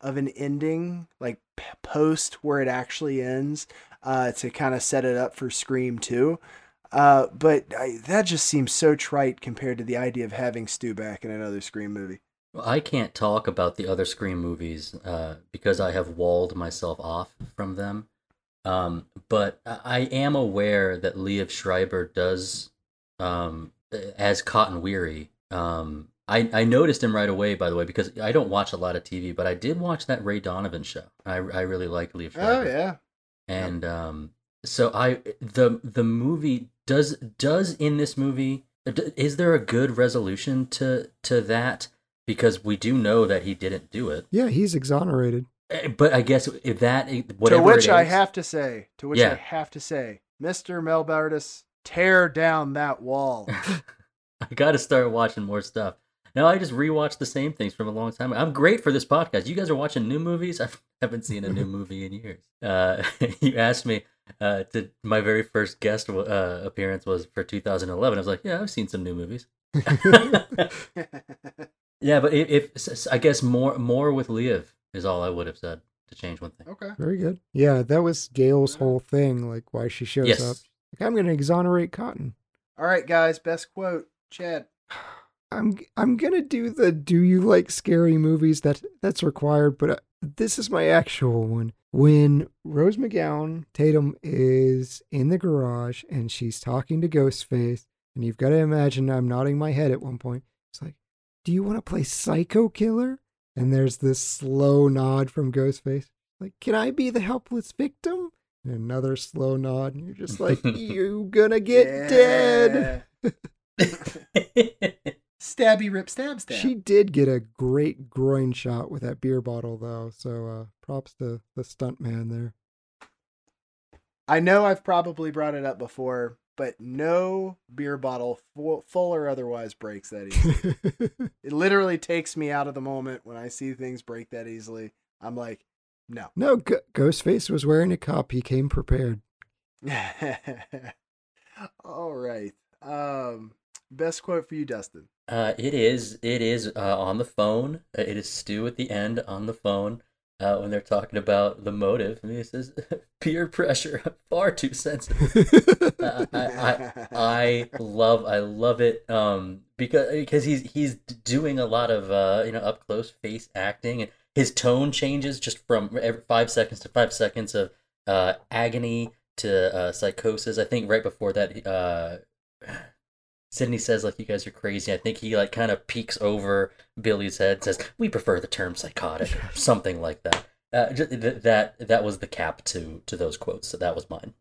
of an ending, like p- post where it actually ends, uh, to kind of set it up for Scream Two. Uh, but I, that just seems so trite compared to the idea of having Stu back in another Scream movie. Well, I can't talk about the other Scream movies uh, because I have walled myself off from them. Um, but I am aware that Liev Schreiber does um, as Cotton Weary, um, I I noticed him right away. By the way, because I don't watch a lot of TV, but I did watch that Ray Donovan show. I I really like Liev Oh Schreiber. yeah. and um so i the the movie does does in this movie is there a good resolution to to that because we do know that he didn't do it Yeah, he's exonerated. Eh, but i guess if that whatever to which I have to say, to which I have to say, Mr. Melbardis, tear down that wall. i gotta start watching more stuff. Now i just rewatch the same things from a long time i'm great for this podcast. You guys are watching new movies? I haven't seen a new movie in years. Uh you asked me uh to my very first guest uh appearance was for 2011 i was like yeah i've seen some new movies. Yeah, but if, if I guess more more with Liev is all I would have said to change one thing. okay. Very good. Yeah, that was Gale's whole thing, like why she shows Yes. up. Like, I'm going to exonerate Cotton. All right, guys. Best quote, Chad. I'm I'm gonna do the do you like scary movies that that's required, but uh, this is my actual one. When Rose McGowan Tatum is in the garage and she's talking to Ghostface, and you've got to imagine I'm nodding my head at one point. It's like, do you want to play Psycho Killer? And there's this slow nod from Ghostface, like, can I be the helpless victim? And another slow nod, and you're just like, you gonna get dead. Stabby rip stab stab. She did get a great groin shot with that beer bottle, though. So uh, props to the stunt man there. I know I've probably brought it up before, but no beer bottle, full, full or otherwise, breaks that easy. it literally takes me out of the moment when I see things break that easily. I'm like, no. no, G- Ghostface was wearing a cup. He came prepared. All right. Um, best quote for you, Dustin. Uh, it is it is uh, on the phone. Uh, It is Stu at the end on the phone uh, when they're talking about the motive. And he says, "Peer pressure, far too sensitive." I, I, I, I love I love it um because because he's he's doing a lot of uh you know up close face acting and his tone changes just from every five seconds to five seconds of uh agony to uh psychosis I think right before that uh Sidney says like you guys are crazy. I think he like kind of peeks over Billy's head and says we prefer the term psychotic or something like that. Uh ju- th- that that was the cap to to those quotes so that was mine.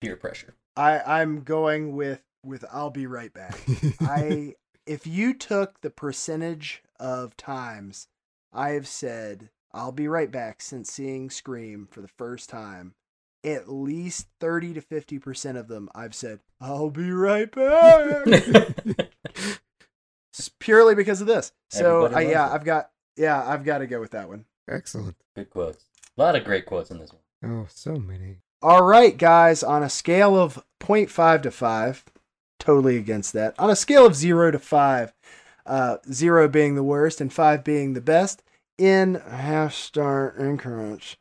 Peer pressure. I I'm going with with I'll be right back. I if you took the percentage of times I have said I'll be right back since seeing Scream for the first time, at least 30 to 50% of them I've said I'll be right back. It's purely because of this. So I, yeah, it. I've got yeah, I've got to go with that one. Excellent. Good quotes. A lot of great quotes in this one. Oh, so many. All right, guys, on a scale of 0.5 to 5, totally against that. On a scale of 0 to 5, uh, 0 being the worst and 5 being the best, in half star increments,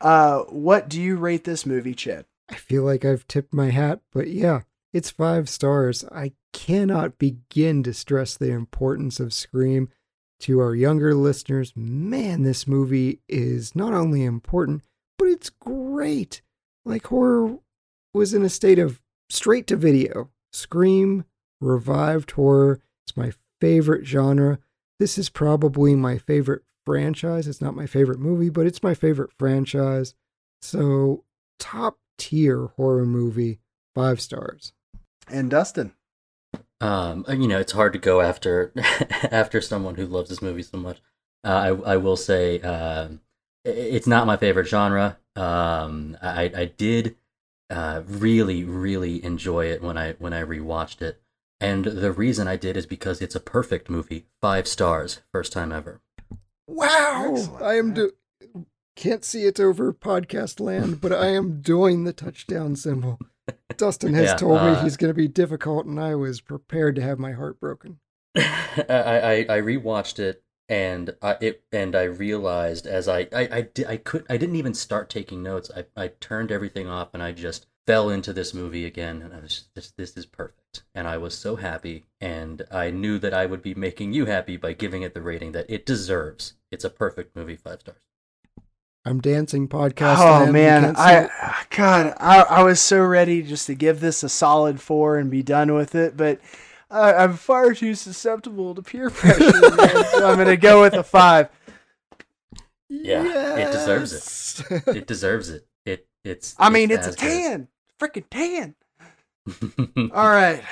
uh, what do you rate this movie, Chad? I feel like I've tipped my hat, but yeah, it's five stars. I cannot begin to stress the importance of Scream to our younger listeners. Man, this movie is not only important, but it's great. Like horror was in a state of straight to video. Scream revived horror. It's my favorite genre. This is probably my favorite franchise. It's not my favorite movie, but it's my favorite franchise. So, top tier horror movie, five stars. And Dustin. Um, you know, it's hard to go after after someone who loves this movie so much. Uh, I I will say um, i- it's not my favorite genre. Um, I I did uh, really really enjoy it when I when I rewatched it, and the reason I did is because it's a perfect movie. Five stars, first time ever. Wow! Excellent. I am do- can't see it over podcast land, but I am doing the touchdown symbol. Dustin has Yeah, told me uh, he's going to be difficult, and I was prepared to have my heart broken. I, I I rewatched it and I it and I realized as I I I, di- I could I didn't even start taking notes. I I turned everything off and I just fell into this movie again and I was just this is perfect and I was so happy and I knew that I would be making you happy by giving it the rating that it deserves. It's a perfect movie, five stars. I'm dancing podcast. Oh land. Man, can't I it. God, I, I was so ready just to give this a solid four and be done with it, but uh, I'm far too susceptible to peer pressure, man, so I'm gonna go with a five. Yeah, it deserves it. It deserves it. It it's. I mean, it's a as good. tan, freaking tan. All right,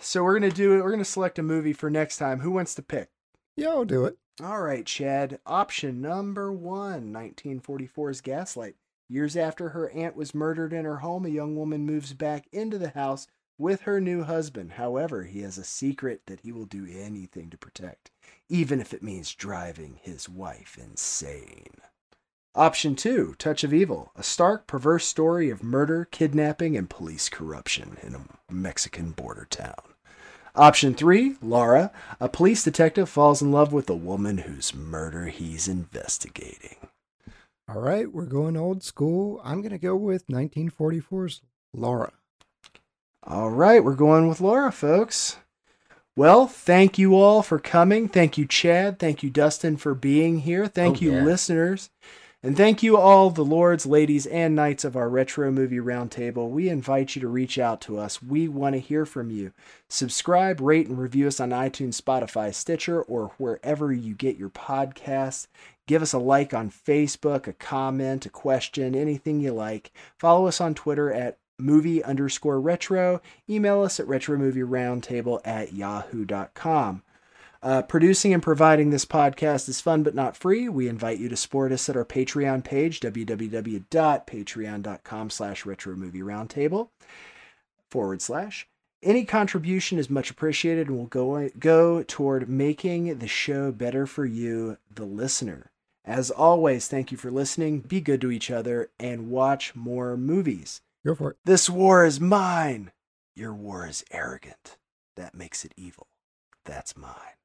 so we're gonna do it. We're gonna select a movie for next time. Who wants to pick? yeah, I'll do it. All right, Chad. Option number one 1944's Gaslight. Years after her aunt was murdered in her home, a young woman moves back into the house with her new husband. However, he has a secret that he will do anything to protect, even if it means driving his wife insane. Option two Touch of Evil. A stark, perverse story of murder, kidnapping, and police corruption in a Mexican border town. Option three, Laura. A police detective falls in love with the woman whose murder he's investigating. All right, we're going old school. I'm going to go with 1944's Laura. All right, we're going with Laura, folks. Well, thank you all for coming. Thank you, Chad. Thank you, Dustin, for being here. Thank Oh, you, yeah. listeners. And thank you, all the lords, ladies, and knights of our Retro Movie Roundtable. We invite you to reach out to us. We want to hear from you. Subscribe, rate, and review us on iTunes, Spotify, Stitcher, or wherever you get your podcasts. Give us a like on Facebook, a comment, a question, anything you like. Follow us on Twitter at movie underscore retro. Email us at retromovieroundtable at yahoo.com. Uh, producing and providing this podcast is fun but not free. We invite you to support us at our Patreon page, www.patreon.com slash retromovieroundtable forward slash. Any contribution is much appreciated and will go, go toward making the show better for you, the listener. As always, thank you for listening. Be good to each other and watch more movies. Go for it. This war is mine. Your war is arrogant. That makes it evil. That's mine.